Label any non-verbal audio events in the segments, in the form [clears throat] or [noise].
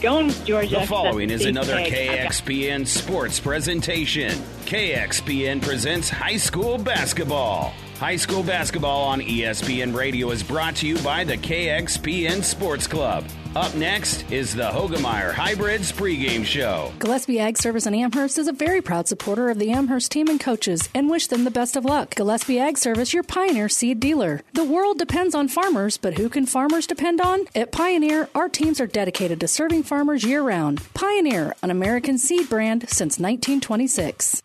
Going, Georgia. The following is another KXPN KXPN sports presentation. KXPN presents high school basketball. High school basketball on ESPN Radio is brought to you by the KXPN Sports Club. Up next is the Hoegemeyer Hybrids pregame show. Gillespie Ag Service in Amherst is a very proud supporter of the Amherst team and coaches and wish them the best of luck. Gillespie Ag Service, your Pioneer seed dealer. The world depends on farmers, but who can farmers depend on? At Pioneer, our teams are dedicated to serving farmers year round. Pioneer, an American seed brand since 1926.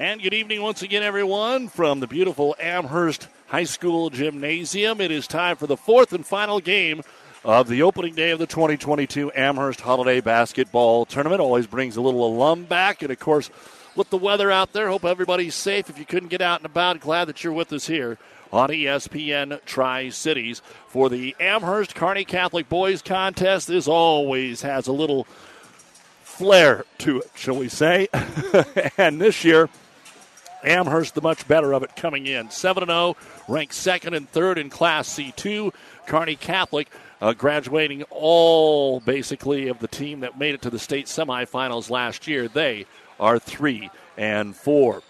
And good evening once again, everyone, from the beautiful Amherst High School Gymnasium. It is time for the fourth and final game of the opening day of the 2022 Amherst Holiday Basketball Tournament. Always brings a little alum back, and of course, with the weather out there, hope everybody's safe. If you couldn't get out and about, glad that you're with us here on ESPN Tri Cities for the Amherst Kearney Catholic Boys Contest. This always has a little flair to it, shall we say? [laughs] and this year, Amherst, the much better of it coming in. 7 0, ranked second and third in Class C2. Kearney Catholic uh, graduating all basically of the team that made it to the state semifinals last year. They are 3 and 4.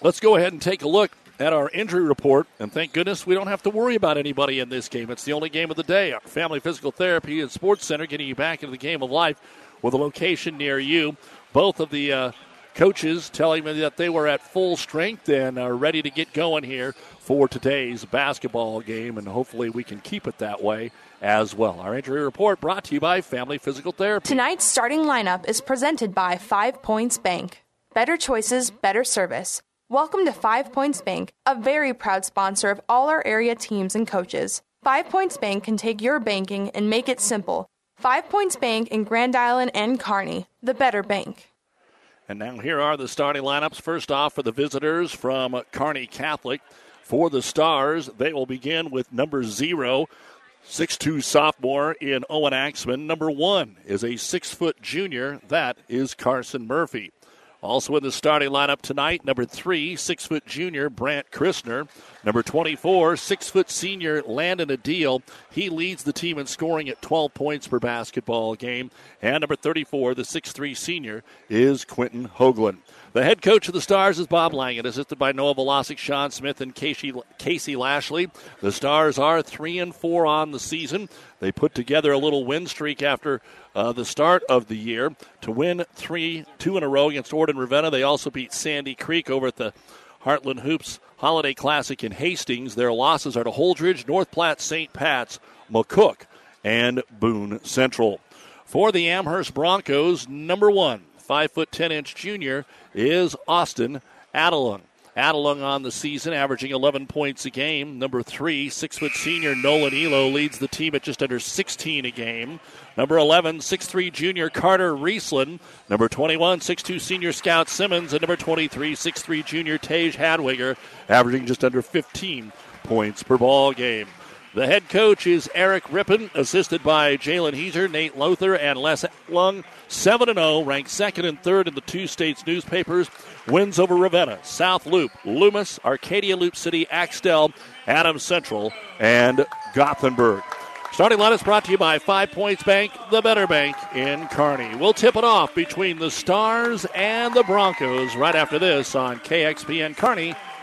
Let's go ahead and take a look at our injury report. And thank goodness we don't have to worry about anybody in this game. It's the only game of the day. Our Family Physical Therapy and Sports Center getting you back into the game of life with a location near you. Both of the uh, coaches telling me that they were at full strength and are ready to get going here for today's basketball game, and hopefully we can keep it that way as well. Our injury report brought to you by Family Physical Therapy. Tonight's starting lineup is presented by Five Points Bank. Better choices, better service. Welcome to Five Points Bank, a very proud sponsor of all our area teams and coaches. Five Points Bank can take your banking and make it simple. Five Points Bank in Grand Island and Kearney, the better bank. And now here are the starting lineups. First off, for the visitors from Kearney Catholic. For the Stars, they will begin with number zero, 6'2 sophomore in Owen Axman. Number one is a six foot junior. That is Carson Murphy. Also in the starting lineup tonight, number three, six foot junior Brant Christner. Number 24, six foot senior Landon Adil. He leads the team in scoring at 12 points per basketball game. And number 34, the 6'3 senior, is Quentin Hoagland. The head coach of the Stars is Bob Langen, assisted by Noah Velocic, Sean Smith, and Casey, Casey Lashley. The Stars are three and four on the season. They put together a little win streak after uh, the start of the year to win three, two in a row against Orden Ravenna. They also beat Sandy Creek over at the Heartland Hoops Holiday Classic in Hastings. Their losses are to Holdrege, North Platte, St. Pat's, McCook, and Boone Central. For the Amherst Broncos, number one, five foot ten inch junior is Austin Adelung. Adelung on the season, averaging 11 points a game. Number three, six foot senior Nolan Elo leads the team at just under 16 a game. Number 11, 6'3 junior Carter Riesland. Number 21, 6'2 senior Scout Simmons. And number 23, 6'3 junior Tage Hadwiger, averaging just under 15 points per ball game. The head coach is Eric Rippon, assisted by Jalen Heiser, Nate Lothar, and Les Lung. 7 0, ranked second and third in the two states newspapers. Wins over Ravenna, South Loup, Loomis, Arcadia Loup City, Axtell, Adams Central, and Gothenburg. Starting line is brought to you by Five Points Bank, the better bank in Kearney. We'll tip it off between the Stars and the Broncos right after this on KXPN Kearney.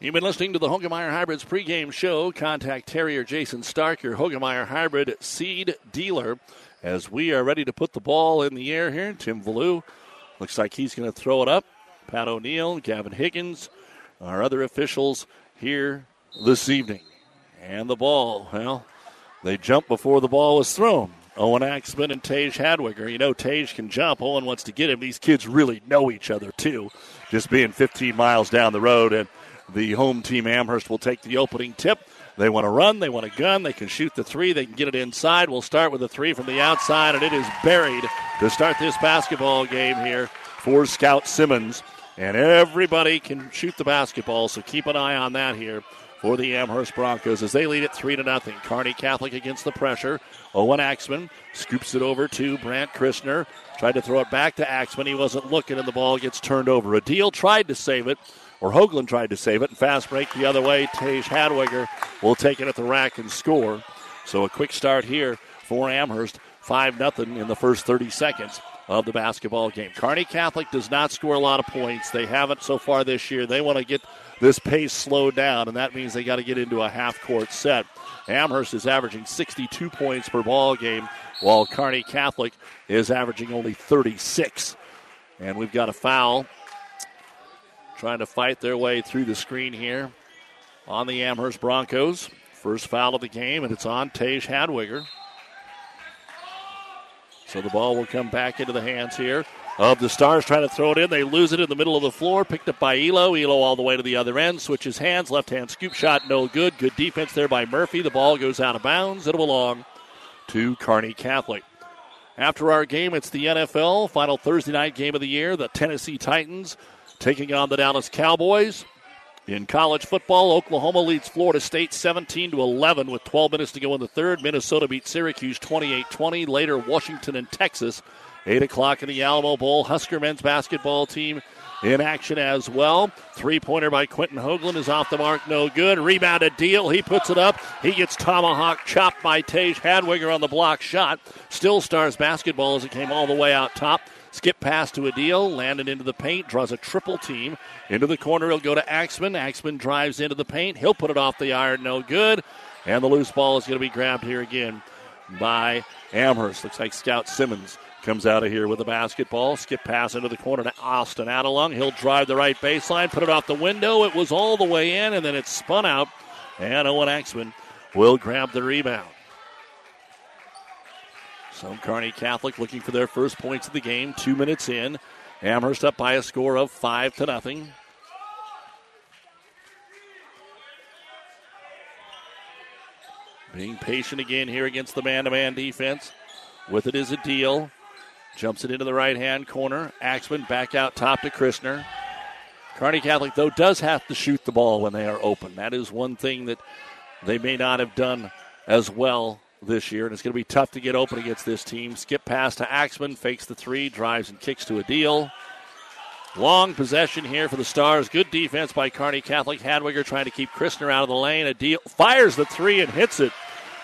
You've been listening to the Hoegemeyer Hybrids pregame show. Contact Terry or Jason Stark, your Hoegemeyer Hybrid seed dealer, as we are ready to put the ball in the air here. Tim Valou looks like he's going to throw it up. Pat O'Neill, Gavin Higgins, our other officials here this evening. And the ball, well, they jumped before the ball was thrown. Owen Axman and Tage Hadwiger. You know, Tage can jump. Owen wants to get him. These kids really know each other, too, just being 15 miles down the road. And the home team, Amherst, will take the opening tip. They want to run, they want a gun, they can shoot the three, they can get it inside. We'll start with the three from the outside, and it is buried to start this basketball game here for Scout Simmons. And everybody can shoot the basketball, so keep an eye on that here for the Amherst Broncos as they lead it three to nothing. Kearney Catholic against the pressure. Owen Axman scoops it over to Brant Christner. Tried to throw it back to Axman. He wasn't looking, and the ball gets turned over. Adil tried to save it, or Hoagland tried to save it. And fast break the other way. Tage Hadwiger will take it at the rack and score. So a quick start here for Amherst. 5 0 in the first 30 seconds of the basketball game. Kearney Catholic does not score a lot of points. They haven't so far this year. They want to get this pace slowed down, and that means they got to get into a half court set. Amherst is averaging 62 points per ball game, while Kearney Catholic is averaging only 36. And we've got a foul trying to fight their way through the screen here on the Amherst Broncos. First foul of the game, and it's on Tage Hadwiger. So the ball will come back into the hands here of the Stars trying to throw it in. They lose it in the middle of the floor. Picked up by Elo. Elo all the way to the other end. Switches hands. Left hand scoop shot. No good. Good defense there by Murphy. The ball goes out of bounds. It'll belong to Kearney Catholic. After our game, it's the NFL final Thursday night game of the year. The Tennessee Titans taking on the Dallas Cowboys. In college football, Oklahoma leads Florida State 17 to 11 with 12 minutes to go in the third. Minnesota beats Syracuse 28-20. Later, Washington and Texas 8 o'clock in the Alamo Bowl. Husker men's basketball team in action as well. Three pointer by Quentin Hoagland is off the mark, no good. Rebounded deal. He puts it up. He gets tomahawk chopped by Tage Hadwiger on the block shot. Still Stars basketball as it came all the way out top. Skip pass to Adil, landed into the paint, draws a triple team. Into the corner, he'll go to Axman. Axman drives into the paint. He'll put it off the iron, no good. And the loose ball is going to be grabbed here again by Amherst. Looks like Scout Simmons comes out of here with the basketball. Skip pass into the corner to Austin Adelung. He'll drive the right baseline, put it off the window. It was all the way in, and then it spun out. And Owen Axman will grab the rebound. So Kearney Catholic looking for their first points of the game. Two minutes in. Amherst up by a score of five to nothing. Being patient again here against the man-to-man defense. With it is Adil. Jumps it into the right hand corner. Axman back out top to Christner. Kearney Catholic, though, does have to shoot the ball when they are open. That is one thing that they may not have done as well this year, and it's going to be tough to get open against this team. Skip pass to Axman, fakes the three, drives and kicks to Adil. Long possession here for the Stars. Good defense by Kearney Catholic. Hadwiger trying to keep Christner out of the lane. Adil fires the three and hits it.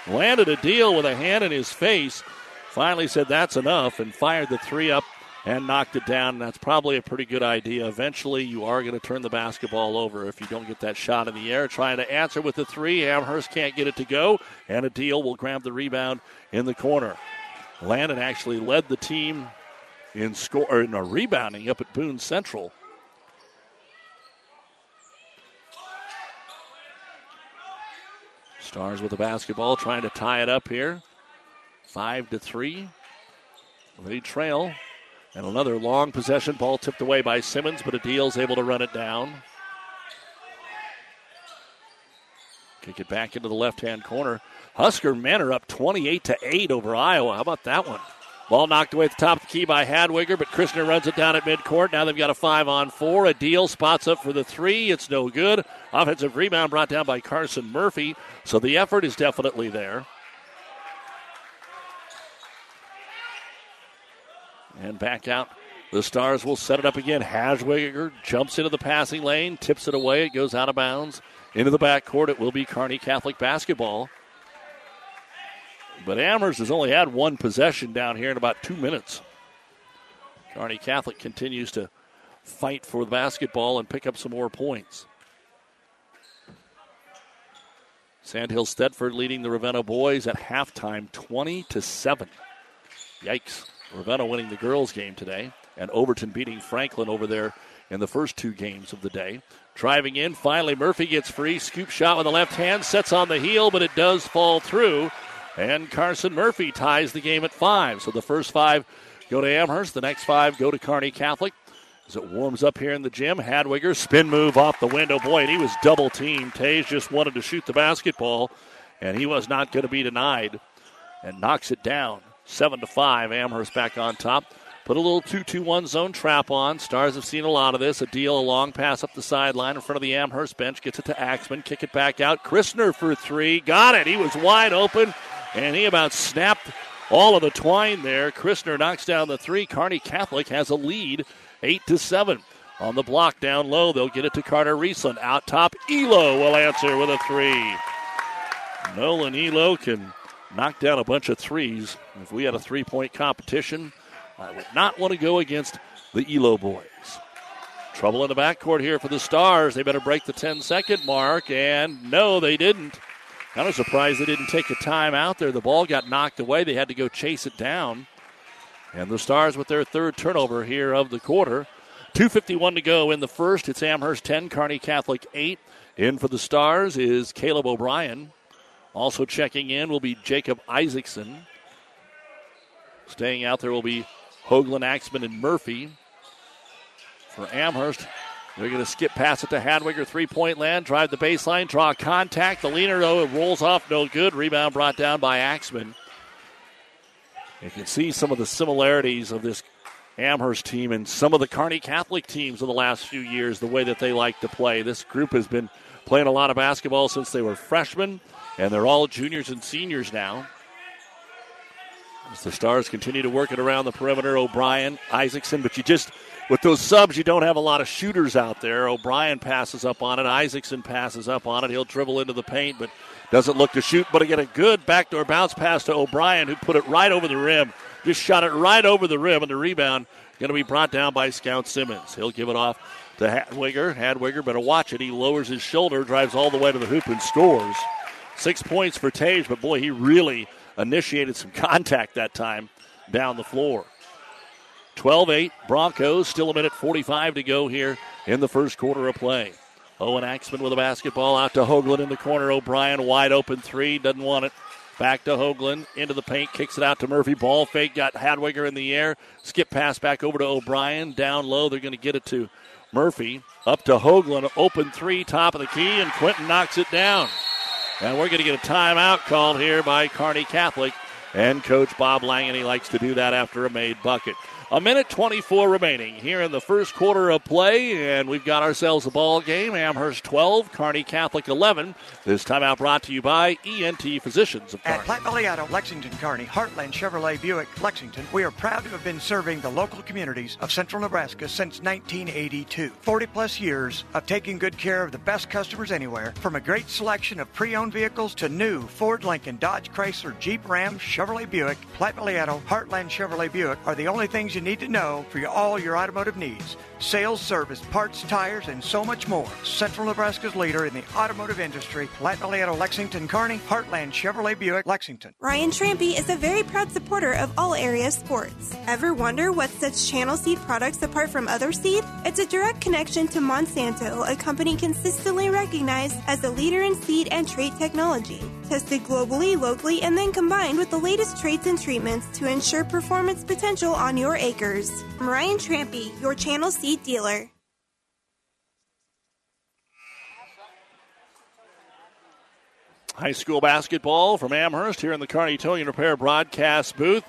Landed Adil with a hand in his face. Finally said that's enough and fired the three up and knocked it down. That's probably a pretty good idea. Eventually, you are going to turn the basketball over if you don't get that shot in the air. Trying to answer with the three. Amherst can't get it to go, and Adil will grab the rebound in the corner. Landon actually led the team in score or in a rebounding up at Boone Central. Stars with the basketball, trying to tie it up here. Five to three. They trail and another long possession ball tipped away by Simmons, but Adil's able to run it down. Kick it back into the left hand corner. Husker men are up 28 to 8 over Iowa. How about that one? Ball knocked away at the top of the key by Hadwiger, but Christner runs it down at midcourt. Now they've got a five on four. Adil spots up for the three. It's no good. Offensive rebound brought down by Carson Murphy. So the effort is definitely there. And back out. The Stars will set it up again. Hadwiger jumps into the passing lane, tips it away. It goes out of bounds into the backcourt. It will be Kearney Catholic basketball. But Amherst has only had one possession down here in about two minutes. Kearney Catholic continues to fight for the basketball and pick up some more points. Sandhills Thedford leading the Ravenna boys at halftime 20 to 7. Yikes. Ravenna winning the girls' game today, and Overton beating Franklin over there in the first two games of the day. Driving in, finally Murphy gets free. Scoop shot with the left hand, sets on the heel, but it does fall through. And Carson Murphy ties the game at five. So the first five go to Amherst, the next five go to Kearney Catholic. As it warms up here in the gym, Hadwiger spin move off the window. Boy, and he was double teamed. Tage just wanted to shoot the basketball, and he was not going to be denied, and knocks it down. Seven to five. Amherst back on top. Put a little 2 2 1 zone trap on. Stars have seen a lot of this. Adil, a long pass up the sideline in front of the Amherst bench. Gets it to Axman. Kick it back out. Christner for three. Got it. He was wide open, and he about snapped all of the twine there. Christner knocks down the three. Kearney Catholic has a lead, 8 to 7. On the block down low, they'll get it to Carter Riesland. Out top, Elo will answer with a three. Nolan Elo can knock down a bunch of threes. If we had a three point competition, I would not want to go against the Elo boys. Trouble in the backcourt here for the Stars. They better break the 10 second mark, and no, they didn't. Kind of surprised they didn't take a time out there. The ball got knocked away. They had to go chase it down. And the Stars with their third turnover here of the quarter. 2.51 to go in the first. It's Amherst 10, Kearney Catholic 8. In for the Stars is Caleb O'Brien. Also checking in will be Jacob Isaacson. Staying out there will be Hoagland, Axman, and Murphy. For Amherst, they're going to skip past it to Hadwiger, three point land, drive the baseline, draw contact. The leaner, though, it rolls off, no good. Rebound brought down by Axman. You can see some of the similarities of this Amherst team and some of the Kearney Catholic teams of the last few years, the way that they like to play. This group has been playing a lot of basketball since they were freshmen, and they're all juniors and seniors now. As the Stars continue to work it around the perimeter, O'Brien, Isaacson, but you just, with those subs, you don't have a lot of shooters out there. O'Brien passes up on it, Isaacson passes up on it. He'll dribble into the paint, but doesn't look to shoot. But again, a good backdoor bounce pass to O'Brien, who put it right over the rim. Just shot it right over the rim, and the rebound is going to be brought down by Scout Simmons. He'll give it off to Hadwiger. Hadwiger better watch it. He lowers his shoulder, drives all the way to the hoop, and scores. Six points for Tage, but boy, he really initiated some [laughs] contact that time down the floor. 12 8, Broncos, still a minute 45 to go here in the first quarter of play. Owen Axman with a basketball out to Hoagland in the corner. O'Brien wide open three, doesn't want it. Back to Hoagland, into the paint, kicks it out to Murphy. Ball fake, got Hadwiger in the air. Skip pass back over to O'Brien. Down low, they're going to get it to Murphy. Up to Hoagland, open three, top of the key, and Quentin knocks it down. And we're going to get a timeout called here by Kearney Catholic. And Coach Bob Langen, he likes to do that after a made bucket. A minute 24 remaining here in the first quarter of play, and we've got ourselves a ball game. Amherst 12, Kearney Catholic 11. This timeout brought to you by ENT Physicians of. At Platte Valley Auto, Lexington, Kearney, Heartland Chevrolet Buick, Lexington, we are proud to have been serving the local communities of central Nebraska since 1982. 40 plus years of taking good care of the best customers anywhere, from a great selection of pre-owned vehicles to new Ford, Lincoln, Dodge, Chrysler, Jeep, Ram, Chevrolet Buick, Platte Valley Auto, Heartland Chevrolet Buick are the only things you need to know for all your automotive needs. Sales, service, parts, tires, and so much more. Central Nebraska's leader in the automotive industry, Platte Lexington, Kearney, Heartland Chevrolet Buick, Lexington. Ryan Trampy is a very proud supporter of all area sports. Ever wonder what sets Channel Seed products apart from other seed? It's a direct connection to Monsanto, a company consistently recognized as a leader in seed and trait technology. Tested globally, locally, and then combined with the latest traits and treatments to ensure performance potential on your acres. Ryan Trampy, your Channel Seed dealer. High school basketball from Amherst here in the Kearney Towing and Repair broadcast booth.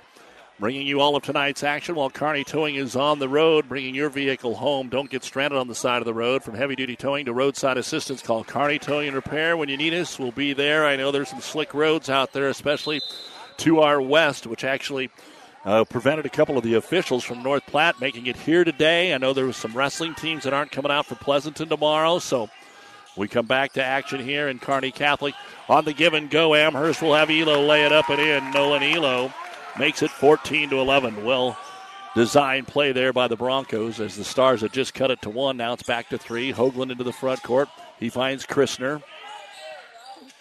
Bringing you all of tonight's action while Kearney Towing is on the road, bringing your vehicle home. Don't get stranded on the side of the road. From heavy duty towing to roadside assistance, call Kearney Towing and Repair. When you need us, we'll be there. I know there's some slick roads out there, especially to our west, which actually uh, prevented a couple of the officials from North Platte making it here today. I know there was some wrestling teams that aren't coming out for Pleasanton tomorrow, so we come back to action here in Kearney Catholic on the give and go. Amherst will have Elo lay it up and in. Nolan Elo makes it 14 to 11. Well designed play there by the Broncos as the Stars had just cut it to one. Now it's back to three. Hoagland into the front court. He finds Christner.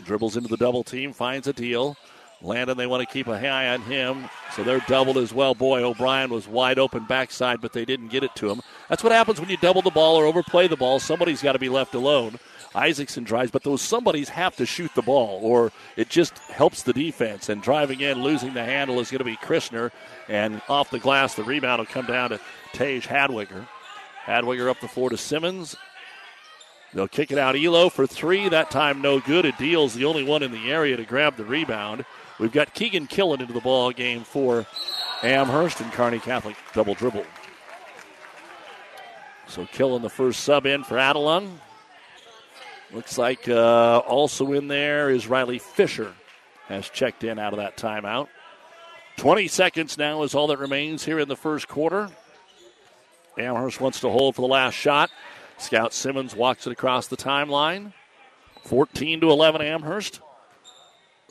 Dribbles into the double team, finds Adil. Landon, they want to keep a eye on him, so they're doubled as well. Boy, O'Brien was wide open backside, but they didn't get it to him. That's what happens when you double the ball or overplay the ball. Somebody's got to be left alone. Isaacson drives, but those somebodies have to shoot the ball, or it just helps the defense. And driving in, losing the handle is going to be Christner. And off the glass, the rebound will come down to Tage Hadwiger. Hadwiger up the floor to Simmons. They'll kick it out Elo for three. That time no good. Adil's the only one in the area to grab the rebound. We've got Keegan Killen into the ball game for Amherst and Kearney Catholic double dribble. So Killen the first sub in for Adelung. Looks like uh, also in there is Riley Fisher has checked in out of that timeout. 20 seconds now is all that remains here in the first quarter. Amherst wants to hold for the last shot. Scout Simmons walks it across the timeline. 14 to 11 Amherst.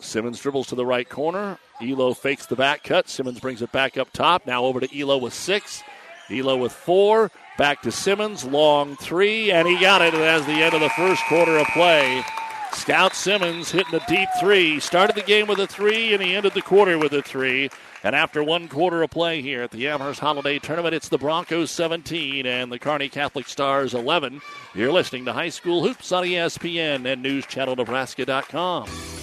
Simmons dribbles to the right corner. Elo fakes the back cut. Simmons brings it back up top. Now over to Elo with six. Elo with four. Back to Simmons. Long three. And he got it And as the end of the first quarter of play. Scout Simmons hitting a deep three. Started the game with a three, and he ended the quarter with a three. And after one quarter of play here at the Amherst Holiday Tournament, it's the Broncos 17 and the Kearney Catholic Stars 11. You're listening to High School Hoops on ESPN and NewsChannelNebraska.com.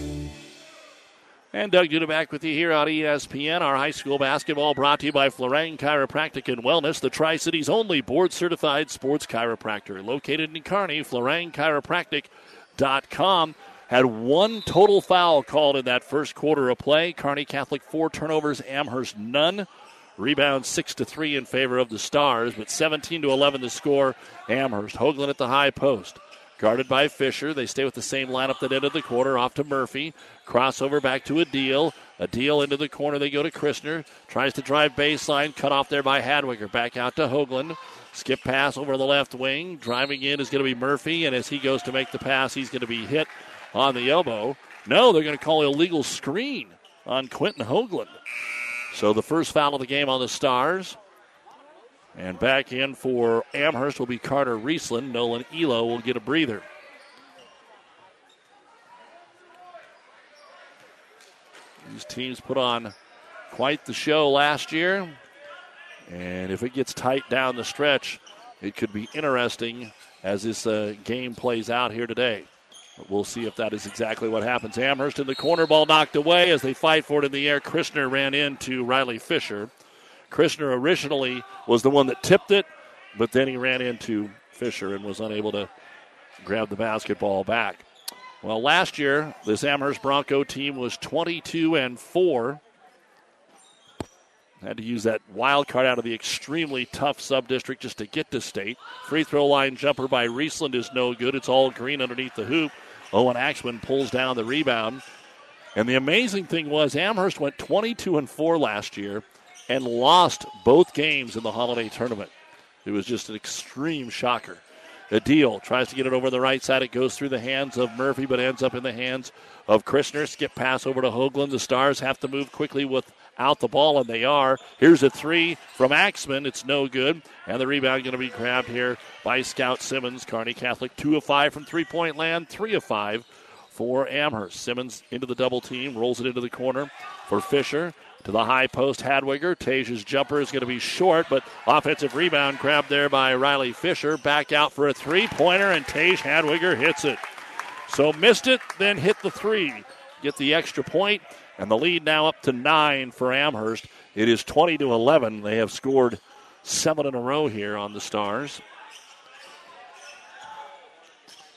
And Doug Duda back with you here on ESPN. Our high school basketball brought to you by Florang Chiropractic and Wellness, the Tri Cities only board certified sports chiropractor. Located in Kearney, FlorangChiropractic.com. Had one total foul called in that first quarter of play. Kearney Catholic four turnovers, Amherst none. Rebound six to three in favor of the Stars, but 17 to 11 the score. Amherst Hoagland at the high post. Guarded by Fisher. They stay with the same lineup that ended the quarter. Off to Murphy. Crossover back to Adil. A deal into the corner. They go to Christner. Tries to drive baseline. Cut off there by Hadwiger. Back out to Hoagland. Skip pass over the left wing. Driving in is going to be Murphy. And as he goes to make the pass, he's going to be hit on the elbow. No, they're going to call illegal screen on Quentin Hoagland. So the first foul of the game on the Stars. And back in for Amherst will be Carter Riesland. Nolan Elo will get a breather. These teams put on quite the show last year. And if it gets tight down the stretch, it could be interesting as this uh, game plays out here today. But we'll see if that is exactly what happens. Amherst in the corner ball knocked away as they fight for it in the air. Christner ran into Riley Fisher. Christner originally was the one that tipped it, but then he ran into Fisher and was unable to grab the basketball back. Well, last year this Amherst Bronco team was 22 and 4. Had to use that wild card out of the extremely tough sub district just to get to state. Free throw line jumper by Riesland is no good. It's all green underneath the hoop. Owen Axman pulls down the rebound. And the amazing thing was Amherst went 22 and 4 last year and lost both games in the holiday tournament. It was just an extreme shocker. Adil tries to get it over the right side. It goes through the hands of Murphy, but ends up in the hands of Christner. Skip pass over to Hoagland. The Stars have to move quickly without the ball, and they are. Here's a three from Axman. It's no good. And the rebound is going to be grabbed here by Scout Simmons. Kearney Catholic, two of five from three point land, three of five for Amherst. Simmons into the double team, rolls it into the corner for Fisher to the high post. Hadwiger. Tage's jumper is going to be short, but offensive rebound grabbed there by Riley Fisher. Back out for a three pointer, and Tage Hadwiger hits it. So missed it, then hit the three. Get the extra point, And the lead now up to nine for Amherst. It is 20 to 11. They have scored seven in a row here on the Stars.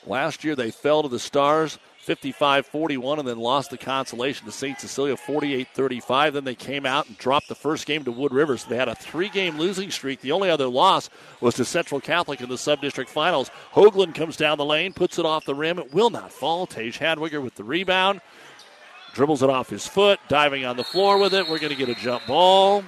Last year they fell to the Stars 55 41 and then lost the consolation to St. Cecilia 48 35. Then they came out and dropped the first game to Wood River. So they had a three game losing streak. The only other loss was to Central Catholic in the sub district finals. Hoagland comes down the lane, puts it off the rim. It will not fall. Tage Hadwiger with the rebound. Dribbles it off his foot, diving on the floor with it. We're going to get a jump ball.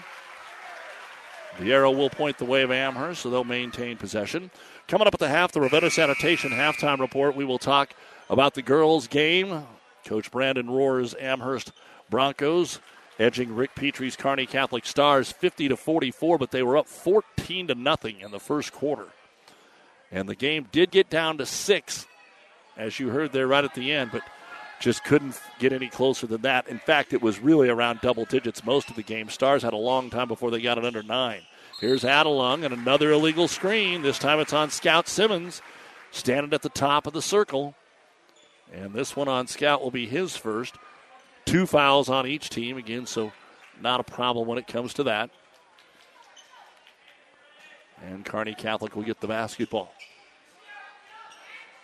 The arrow will point the way of Amherst, so they'll maintain possession. Coming up at the half, the Ravenna Sanitation halftime report. We will talk about the girls' game. Coach Brandon Rohr's Amherst Broncos edging Rick Petrie's Kearney Catholic Stars 50 to 44, but they were up 14 to nothing in the first quarter. And the game did get down to six, as you heard there right at the end, but just couldn't get any closer than that. In fact, it was really around double digits most of the game. Stars had a long time before they got it under nine. Here's Adelung and another illegal screen. This time it's on Scout Simmons, standing at the top of the circle. And this one on Scout will be his first. Two fouls on each team again, so not a problem when it comes to that. And Kearney Catholic will get the basketball.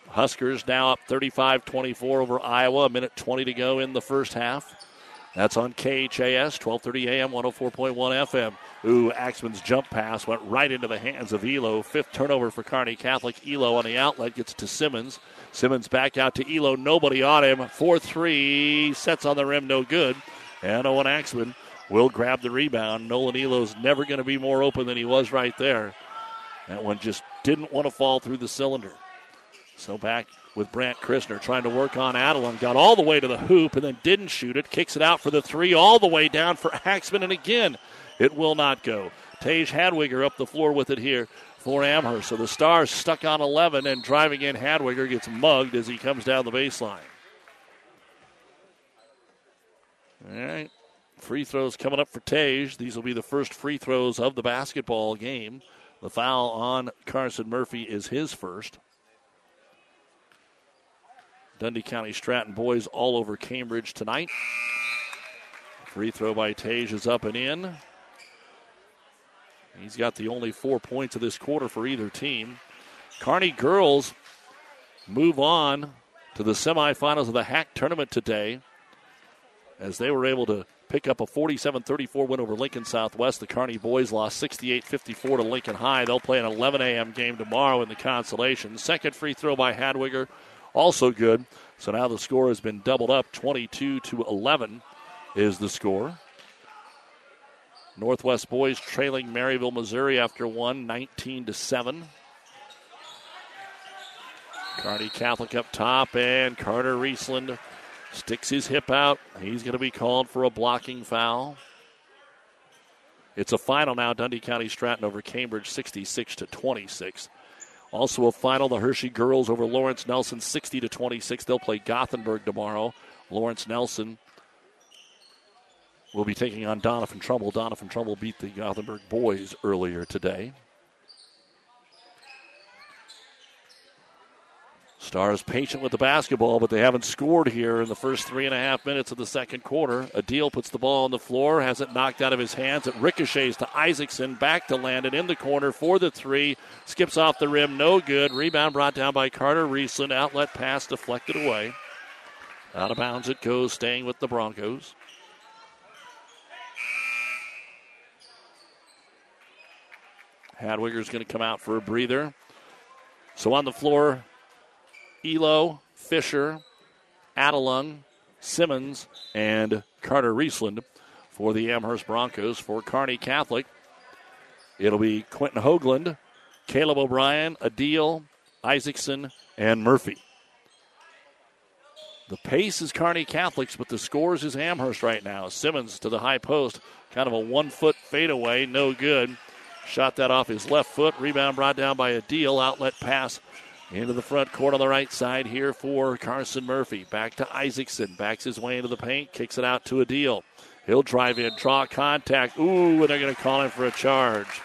Huskers now up 35 24 over Iowa. A minute 20 to go in the first half. That's on KHAS, 1230 AM, 104.1 FM. Ooh, Axman's jump pass went right into the hands of Elo. Fifth turnover for Kearney Catholic. Elo on the outlet gets to Simmons. Simmons back out to Elo. Nobody on him. 4 3. Sets on the rim, no good. And Owen Axman will grab the rebound. Nolan Elo's never going to be more open than he was right there. That one just didn't want to fall through the cylinder. So back with Brant Christner trying to work on Adelung. Got all the way to the hoop and then didn't shoot it. Kicks it out for the three, all the way down for Axman. And again, it will not go. Tage Hadwiger up the floor with it here for Amherst. So the Stars stuck on 11 and driving in. Hadwiger gets mugged as he comes down the baseline. All right. Free throws coming up for Tage. These will be the first free throws of the basketball game. The foul on Carson Murphy is his first. Dundy County Stratton boys all over Cambridge tonight. Free throw by Tage is up and in. He's got the only four points of this quarter for either team. Kearney girls move on to the semifinals of the Hack tournament today as they were able to pick up a 47 34 win over Lincoln Southwest. The Kearney boys lost 68 54 to Lincoln High. They'll play an 11 a.m. game tomorrow in the consolation. Second free throw by Hadwiger also good. So now the score has been doubled up 22 to 11 is the score. Northwest boys trailing Maryville, Missouri after one, 19 to 7. Kearney Catholic up top, and Carter Riesland sticks his hip out. He's going to be called for a blocking foul. It's a final now. Dundy County Stratton over Cambridge, 66 to 26. Also a final, the Hershey girls over Lawrence Nelson, 60 to 26. They'll play Gothenburg tomorrow. Lawrence Nelson will be taking on Doniphan Trumbull. Doniphan Trumbull beat the Gothenburg boys earlier today. Stars patient with the basketball, but they haven't scored here in the first three and a half minutes of the second quarter. Adil puts the ball on the floor, has it knocked out of his hands. It ricochets to Isaacson, back to Landon in the corner for the three. Skips off the rim, no good. Rebound brought down by Carter Riesland. Outlet pass deflected away. Out of bounds it goes, staying with the Broncos. Hadwiger's going to come out for a breather. So on the floor, Elo, Fisher, Adelung, Simmons, and Carter Riesland for the Amherst Broncos. For Kearney Catholic, it'll be Quentin Hoagland, Caleb O'Brien, Adil, Isaacson, and Murphy. The pace is Kearney Catholics, but the scores is Amherst right now. Simmons to the high post, kind of a one foot fadeaway, no good. Shot that off his left foot. Rebound brought down by Adil. Outlet pass into the front court on the right side here for Carson Murphy. Back to Isaacson. Backs his way into the paint. Kicks it out to Adil. He'll drive in, draw contact. Ooh, and they're going to call him for a charge.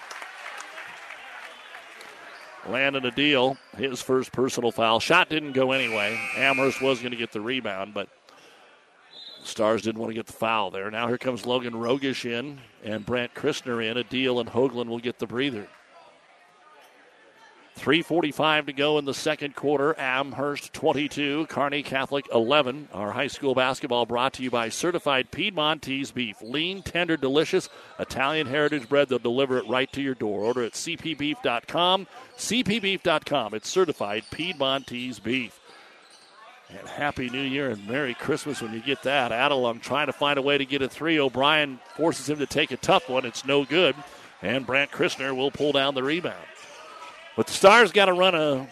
Landon deal. his first personal foul. Shot didn't go anyway. Amherst was going to get the rebound, but Stars didn't want to get the foul there. Now here comes Logan Rogish in and Brant Christner in. Adil and Hoagland will get the breather. 3.45 to go in the second quarter. Amherst 22, Kearney Catholic 11. Our high school basketball brought to you by certified Piedmontese beef. Lean, tender, delicious Italian heritage bread. They'll deliver it right to your door. Order at cpbeef.com. cpbeef.com. It's certified Piedmontese beef. And Happy New Year and Merry Christmas when you get that. Adelung trying to find a way to get a three. O'Brien forces him to take a tough one. It's no good. And Brant Christner will pull down the rebound. But the Stars got to run a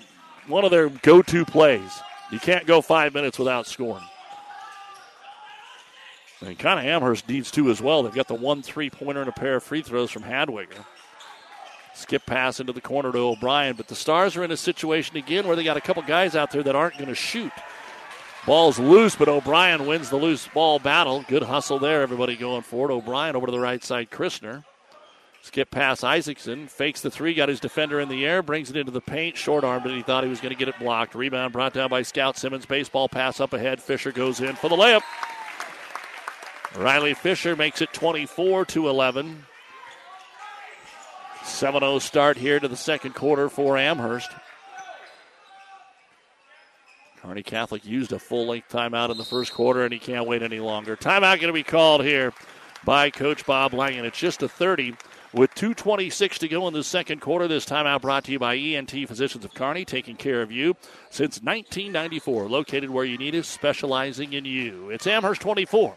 one of their go-to plays. You can't go five minutes without scoring. And kind of Amherst needs to as well. They've got the one three-pointer and a pair of free throws from Hadwiger. Skip pass into the corner to O'Brien, but the Stars are in a situation again where they got a couple guys out there that aren't going to shoot. Ball's loose, but O'Brien wins the loose ball battle. Good hustle there, everybody going forward. O'Brien over to the right side, Christner. Skip pass Isaacson, fakes the three, got his defender in the air, brings it into the paint, short arm, but he thought he was going to get it blocked. Rebound brought down by Scout Simmons. Baseball pass up ahead. Fisher goes in for the layup. Riley Fisher makes it 24 to 11. 7 0 start here to the second quarter for Amherst. Kearney Catholic used a full length timeout in the first quarter, and he can't wait any longer. Timeout going to be called here by Coach Bob Langen. It's just a 30 with 2.26 to go in the second quarter. This timeout brought to you by ENT Physicians of Kearney, taking care of you since 1994. Located where you need us, specializing in you. It's Amherst 24,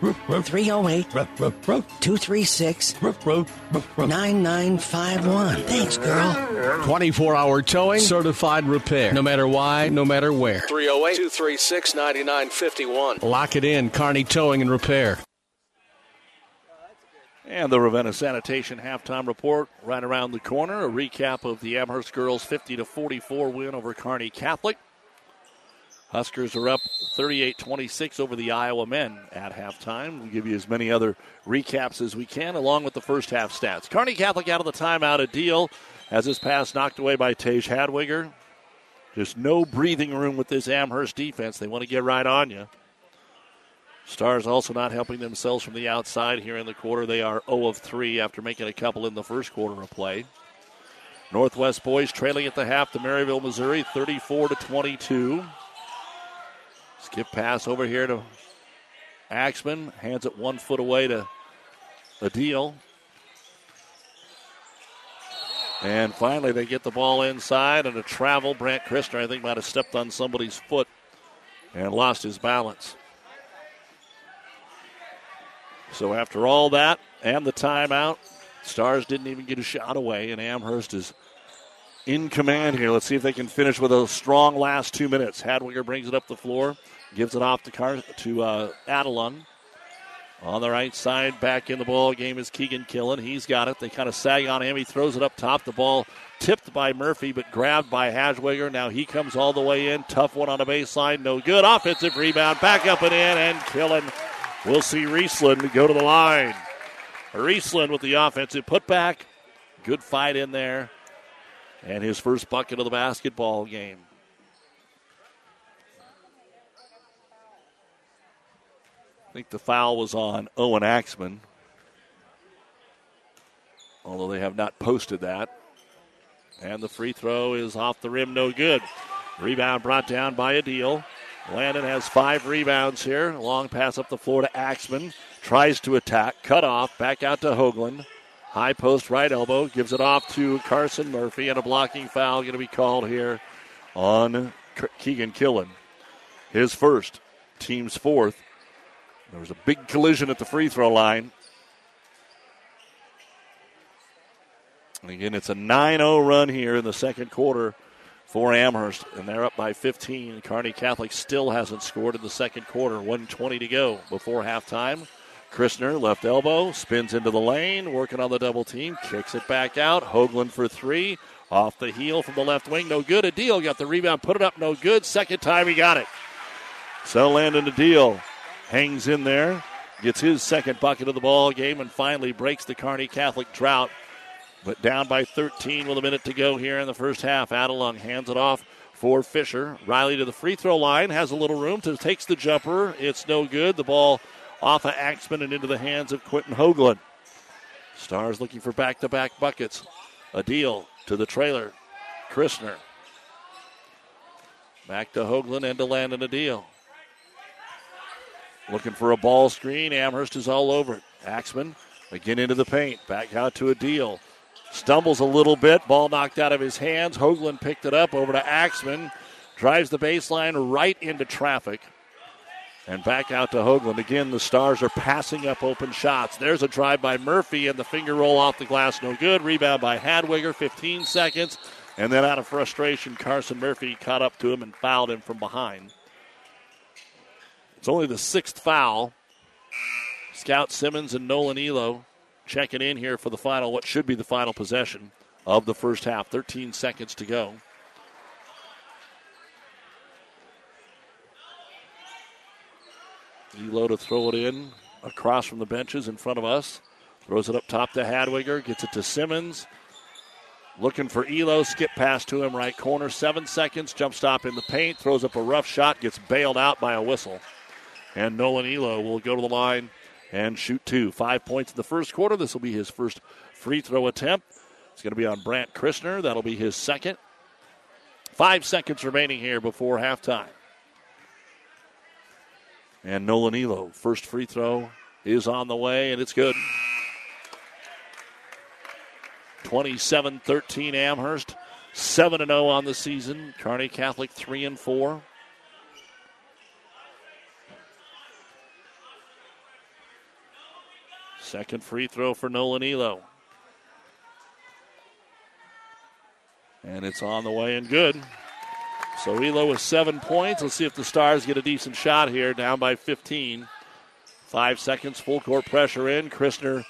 308 236 9951. Thanks, girl. 24 hour towing, certified repair. No matter why, no matter where. 308 236 9951. Lock it in, Kearney Towing and Repair. And the Ravenna Sanitation halftime report right around the corner. A recap of the Amherst girls' 50 to 44 win over Kearney Catholic. Huskers are up 38 26 over the Iowa men at halftime. We'll give you as many other recaps as we can, along with the first half stats. Kearney Catholic out of the timeout, Adil as his pass knocked away by Tage Hadwiger. Just no breathing room with this Amherst defense. They want to get right on you. Stars also not helping themselves from the outside here in the quarter. They are 0 of 3 after making a couple in the first quarter of play. Northwest boys trailing at the half to Maryville, Missouri, 34 to 22. Skip pass over here to Axman. Hands it one foot away to deal. And finally, they get the ball inside and a travel. Brant Christner, I think, might have stepped on somebody's foot and lost his balance. So after all that and the timeout, Stars didn't even get a shot away, and Amherst is in command here. Let's see if they can finish with a strong last two minutes. Hadwiger brings it up the floor. Gives it off to Car- to uh, Adelung. On the right side, back in the ball game is Keegan Killen. He's got it. They kind of sag on him. He throws it up top. The ball tipped by Murphy, but grabbed by Hadwiger. Now he comes all the way in. Tough one on the baseline. No good. Offensive rebound. Back up and in, and Killen. We'll see Riesland go to the line. Riesland with the offensive putback. Good fight in there. And his first bucket of the basketball game. I think the foul was on Owen Axman, although they have not posted that. And the free throw is off the rim, no good. Rebound brought down by Adil. Landon has five rebounds here. Long pass up the floor to Axman. Tries to attack. Cut off. Back out to Hoagland. High post right elbow. Gives it off to Carson Murphy. And a blocking foul going to be called here on Keegan Killen. His first. Team's fourth. There was a big collision at the free throw line. And again, it's a 9 0 run here in the second quarter for Amherst, and they're up by 15. Kearney Catholic still hasn't scored in the second quarter. 120 to go before halftime. Christner, left elbow, spins into the lane, working on the double team, kicks it back out. Hoagland for three. Off the heel from the left wing, no good. Adil got the rebound, put it up, no good. Second time he got it. So Landon Adil hangs in there, gets his second bucket of the ball game, and finally breaks the Kearney Catholic drought. But down by 13 with a minute to go here in the first half. Adelung hands it off for Fisher. Riley to the free throw line, has a little room to takes the jumper. It's no good. The ball off of Axman and into the hands of Quentin Hoagland. Stars looking for back to back buckets. Adil to the trailer. Christner. Back to Hoagland and to Landon Adil. Looking for a ball screen. Amherst is all over it. Axman again into the paint. Back out to Adil. Stumbles a little bit. Ball knocked out of his hands. Hoagland picked it up over to Axman. Drives the baseline right into traffic. And back out to Hoagland. Again, the Stars are passing up open shots. There's a drive by Murphy, and the finger roll off the glass, no good. Rebound by Hadwiger, 15 seconds. And then out of frustration, Carson Murphy caught up to him and fouled him from behind. It's only the sixth foul. Scout Simmons and Nolan Elo checking in here for the final, what should be the final possession of the first half. 13 seconds to go. Elo to throw it in across from the benches in front of us. Throws it up top to Hadwiger, gets it to Simmons. Looking for Elo, skip pass to him, right corner, seven seconds, jump stop in the paint, throws up a rough shot, gets bailed out by a whistle. And Nolan Elo will go to the line and shoot two. Five points in the first quarter. This will be his first free throw attempt. It's going to be on Brant Christner. That'll be his second. Five seconds remaining here before halftime. And Nolan Elo, first free throw is on the way, and it's good. 27 13 Amherst, 7 0 on the season. Kearney Catholic 3 and 4. Second free throw for Nolan Elo. And it's on the way and good. So Elo with seven points. Let's see if the Stars get a decent shot here, down by 15. Five seconds, full court pressure in. Christner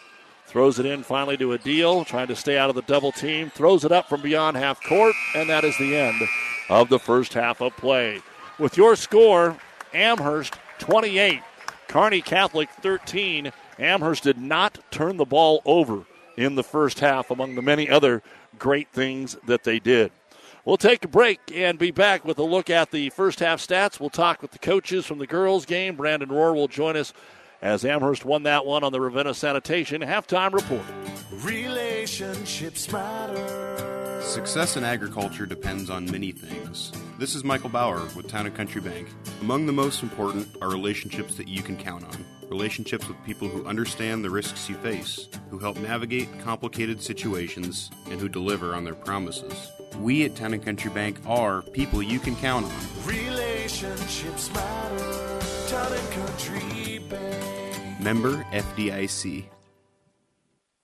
throws it in finally to Adil. trying to stay out of the double team. Throws it up from beyond half court, and that is the end of the first half of play. With your score, Amherst 28, Kearney Catholic 13. Amherst did not turn the ball over in the first half, among the many other great things that they did. We'll take a break and be back with a look at the first half stats. We'll talk with the coaches from the girls' game. Brandon Rohr will join us as Amherst won that one on the Ravenna Sanitation halftime report. Relationships matter. Success in agriculture depends on many things. This is Michael Bauer with Town and Country Bank. Among the most important are relationships that you can count on. Relationships with people who understand the risks you face, who help navigate complicated situations, and who deliver on their promises. We at Town and Country Bank are people you can count on. Relationships matter. Town and Country Bank. Member FDIC.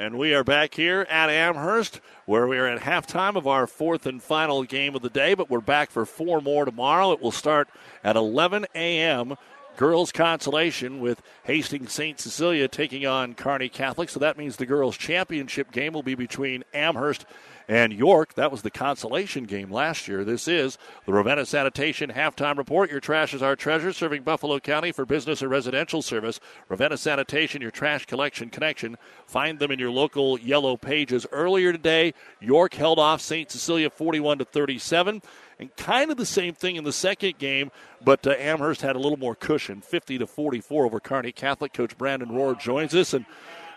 And we are back here at Amherst, where we are at halftime of our fourth and final game of the day, but we're back for four more tomorrow. It will start at 11 a.m. Girls consolation with Hastings St. Cecilia taking on Kearney Catholic. So that means the girls' championship game will be between Amherst and York. That was the consolation game last year. This is the Ravenna Sanitation halftime report. Your trash is our treasure, serving Buffalo County for business and residential service. Ravenna Sanitation, your trash collection connection. Find them in your local yellow pages. Earlier today, York held off St. Cecilia 41 to 37 and kind of the same thing in the second game, but uh, Amherst had a little more cushion, 50 to 44 over Kearney Catholic. Coach Brandon Rohr joins us, and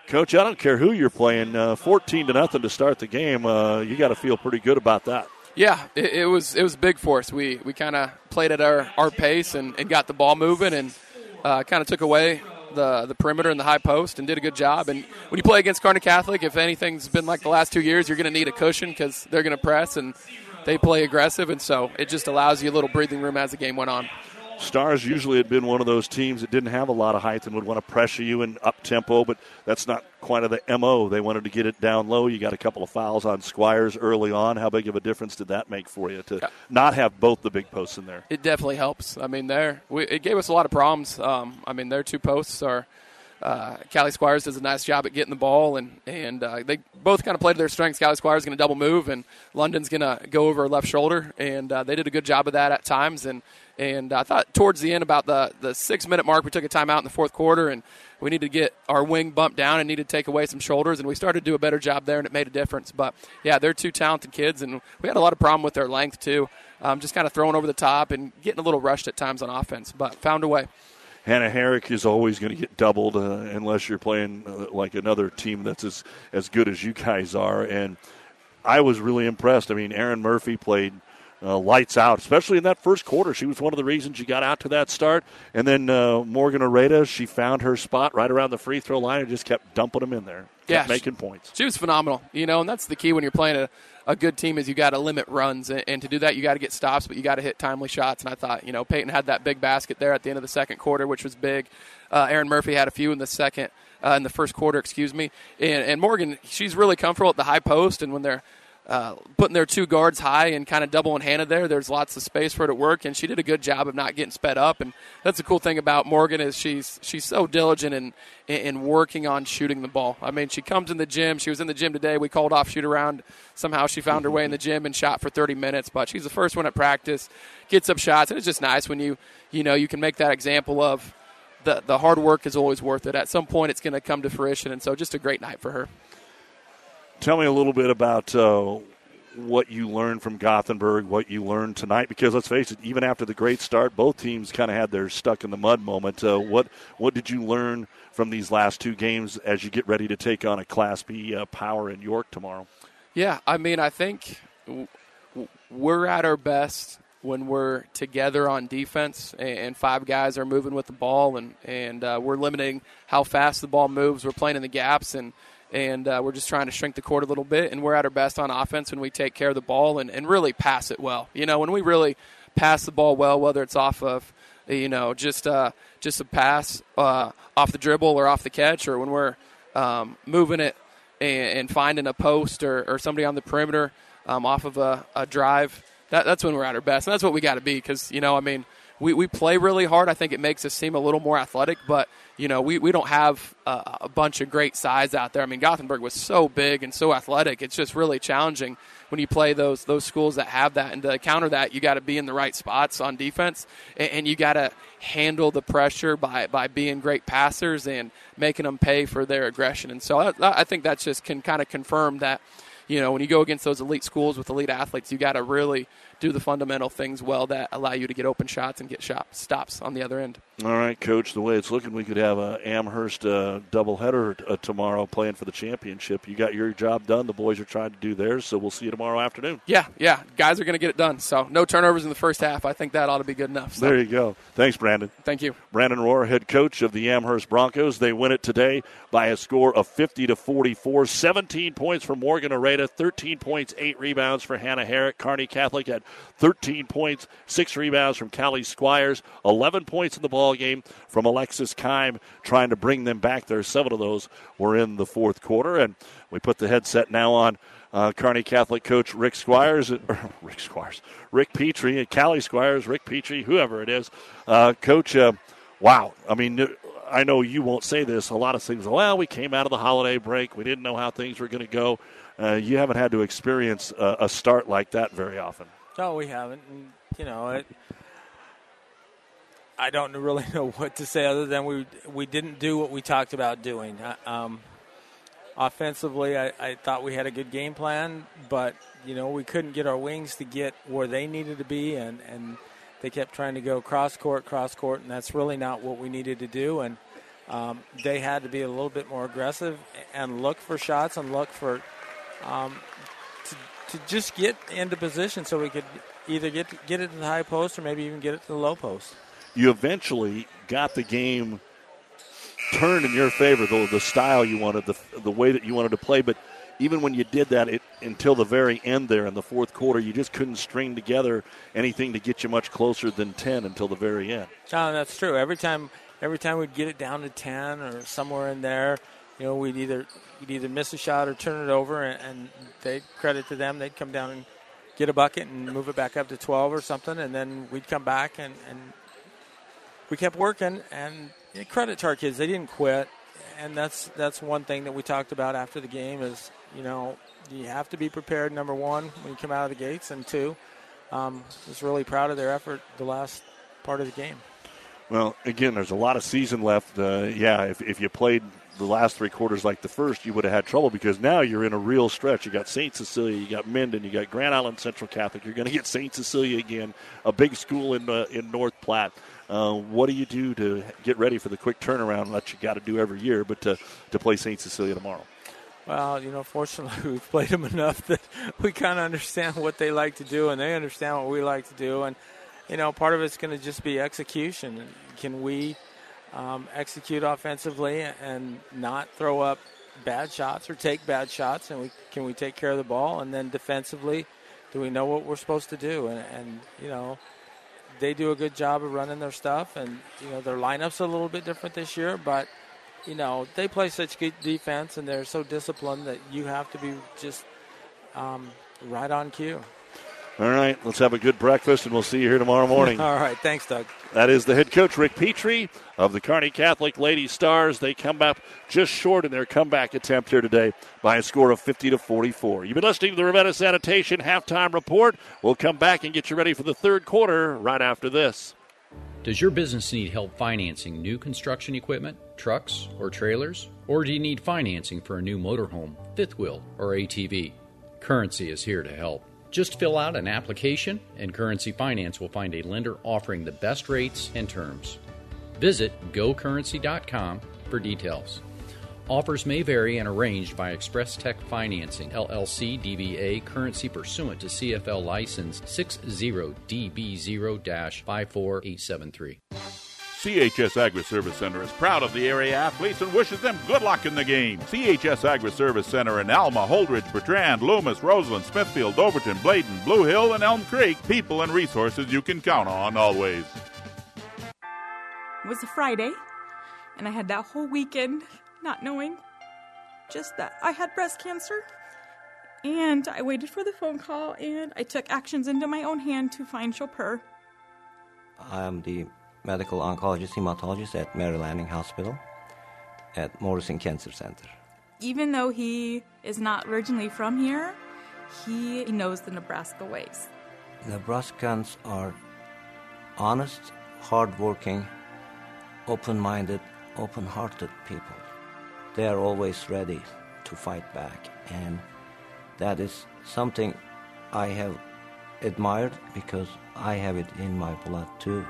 Coach, I don't care who you're playing, uh, 14 to nothing to start the game. Uh, you got to feel pretty good about that. Yeah, it, it, was it was big for us. We we kind of played at our, our pace and, and got the ball moving and uh, kind of took away the the perimeter and the high post and did a good job. And when you play against Kearney Catholic, if anything's been like the last two years, you're going to need a cushion because they're going to press and they play aggressive, and so it just allows you a little breathing room as the game went on. Stars usually had been one of those teams that didn't have a lot of height and would want to pressure you and up tempo, but that's not quite of the MO. They wanted to get it down low. You got a couple of fouls on Squires early on. How big of a difference did that make for you to not have both the big posts in there? It definitely helps. I mean, there it gave us a lot of problems. Um, I mean, their two posts are. Uh, Callie Squires does a nice job at getting the ball, and and uh, they both kind of played to their strengths. Callie Squires is going to double move, and London's going to go over her left shoulder, and uh, they did a good job of that at times. And and I thought towards the end, about the, the six minute mark, we took a timeout in the fourth quarter and we needed to get our wing bumped down and needed to take away some shoulders. And we started to do a better job there and it made a difference. But yeah, they're two talented kids and we had a lot of problem with their length too. Um, just kind of throwing over the top and getting a little rushed at times on offense, but found a way. Hannah Herrick is always going to get doubled uh, unless you're playing uh, like another team that's as, as good as you guys are. And I was really impressed. I mean, Aaron Murphy played – uh, lights out, especially in that first quarter. She was one of the reasons you got out to that start. And then uh, Morgan Areta, she found her spot right around the free throw line and just kept dumping them in there, yeah, making points. She was phenomenal, you know, and that's the key when you're playing a, a good team is you got to limit runs, and, and, to do that you got to get stops, but you got to hit timely shots. And I thought, you know, Peyton had that big basket there at the end of the second quarter, which was big. Uh, Aaron Murphy had a few in the second. Uh, in the first quarter, excuse me, and, and Morgan, she's really comfortable at the high post, and when they're uh, putting their two guards high and kind of doubling handed there. There's lots of space for her to work, and she did a good job of not getting sped up. And that's the cool thing about Morgan is she's she's so diligent in in working on shooting the ball. I mean, she comes in the gym. She was in the gym today. We called off shoot around. Somehow she found her way in the gym and shot for 30 minutes. But she's the first one at practice, gets up shots, and it's just nice when you you know you can make that example of. The, the hard work is always worth it. At some point, it's going to come to fruition, and so just a great night for her. Tell me a little bit about uh, what you learned from Gothenburg, what you learned tonight. Because let's face it, even after the great start, both teams kind of had their stuck in the mud moment. Uh, what what did you learn from these last two games as you get ready to take on a Class B uh, power in York tomorrow? Yeah, I mean, I think we're at our best when we're together on defense and five guys are moving with the ball and and uh, we're limiting how fast the ball moves. We're playing in the gaps and and uh, we're just trying to shrink the court a little bit. And we're at our best on offense when we take care of the ball and, and really pass it well. You know, when we really pass the ball well, whether it's off of you know just uh, just a pass uh, off the dribble or off the catch, or when we're um, moving it and, and, finding a post or, or somebody on the perimeter um, off of a, a drive. That, that's when we're at our best, and that's what we got to be. Because you know, I mean, we, we play really hard. I think it makes us seem a little more athletic, but you know, we, we don't have a, a bunch of great size out there. I mean, Gothenburg was so big and so athletic. It's just really challenging when you play those those schools that have that. And to counter that, you got to be in the right spots on defense, and, and you got to handle the pressure by by being great passers and making them pay for their aggression. And so I, I think that just can kind of confirm that. You know, when you go against those elite schools with elite athletes, you got to really do the fundamental things well that allow you to get open shots and get shot stops on the other end. All right, Coach. The way it's looking, we could have a Amherst uh, doubleheader uh, tomorrow playing for the championship. You got your job done. The boys are trying to do theirs, so we'll see you tomorrow afternoon. Yeah, yeah. Guys are going to get it done. So no turnovers in the first half. I think that ought to be good enough. So. There you go. Thanks, Brandon. Thank you. Brandon Rohr, head coach of the Amherst Broncos. They win it today by a score of 50 to 44. 17 points for Morgan Areta, 13 points, 8 rebounds for Hannah Herrick. Kearney Catholic had 13 points, 6 rebounds from Callie Squires, 11 points in the ball game from Alexis Kime trying to bring them back there. Seven of those were in the fourth quarter. And we put the headset now on uh, Kearney Catholic coach Rick Squires, [laughs] Rick Squires, Rick Petrie, at Callie Squires, Rick Petrie, whoever it is. Uh, coach, uh, wow. I mean, I know you won't say this. A lot of things, well, we came out of the holiday break. We didn't know how things were going to go. Uh, you haven't had to experience a, a, start like that very often. No, we haven't. And, you know, it, I don't really [laughs] know what to say other than we we didn't do what we talked about doing. Um, offensively, I, I, thought we had a good game plan, but you know we couldn't get our wings to get where they needed to be, and, and they kept trying to go cross court, cross court, and that's really not what we needed to do. And um, they had to be a little bit more aggressive and look for shots and look for um, to, just get into position so we could either get get it to the high post or maybe even get it to the low post you eventually got the game turned in your favor, the, the style you wanted, the, the way that you wanted to play. But even when you did that it, until the very end there in the fourth quarter, you just couldn't string together anything to get you much closer than 10 until the very end. No, that's true. Every time, every time we'd get it down to 10 or somewhere in there, you know, we'd either we'd either miss a shot or turn it over, and, and they credit to them, they'd come down and get a bucket and move it back up to 12 or something, and then we'd come back and, and we kept working. And credit to our kids, they didn't quit, and that's that's one thing that we talked about after the game is you know you have to be prepared. Number one, when you come out of the gates, and two, um, was really proud of their effort the last part of the game. Well, again, there's a lot of season left. Uh, yeah, if, if you played the last three quarters like the first, you would have had trouble because now you're in a real stretch. You got St. Cecilia, you got Minden, you got Grand Island Central Catholic. You're going to get St. Cecilia again, a big school in uh, in North Platte. Uh, what do you do to get ready for the quick turnaround that you got to do every year, but to, to play St. Cecilia tomorrow? Well, you know, fortunately, [laughs] we've played them enough that [laughs] we kind of understand what they like to do, and they understand what we like to do. And, you know, part of it's going to just be execution. Can we um, execute offensively and not throw up bad shots or take bad shots? And we, can we take care of the ball? And then defensively, do we know what we're supposed to do? And, and you know, they do a good job of running their stuff, and you know their lineups a little bit different this year, but you know they play such good defense and they're so disciplined that you have to be just um, right on cue. All right, let's have a good breakfast, and we'll see you here tomorrow morning. [laughs] All right, thanks, Doug. That is the head coach, Rick Petrie of the Kearney Catholic Lady Stars. They come up just short in their comeback attempt here today by a score of 50 to 44. You've been listening to the Ravenna Sanitation halftime report. We'll come back and get you ready for the third quarter right after this. Does your business need help financing new construction equipment, trucks, or trailers? Or do you need financing for a new motorhome, fifth wheel, or ATV? Currency is here to help. Just fill out an application, and Currency Finance will find a lender offering the best rates and terms. Visit gocurrency.com for details. Offers may vary and arranged by Express Tech Financing, LLC DBA, currency pursuant to CFL license 60DB0 54873. CHS Agri Service Center is proud of the area athletes and wishes them good luck in the game. CHS Agri Service Center in Alma, Holdrege, Bertrand, Loomis, Roseland, Smithfield, Overton, Bladen, Blue Hill, and Elm Creek. People and resources you can count on always. It was a Friday, and I had that whole weekend not knowing just that I had breast cancer. And I waited for the phone call and I took actions into my own hand to find Chopur. I'm the medical oncologist hematologist at Mary Lanning Hospital at Morrison Cancer Center. Even though he is not originally from here, he knows the Nebraska ways. Nebraskans are honest, hardworking, open minded, open hearted people. They are always ready to fight back, and that is something I have admired because I have it in my blood too.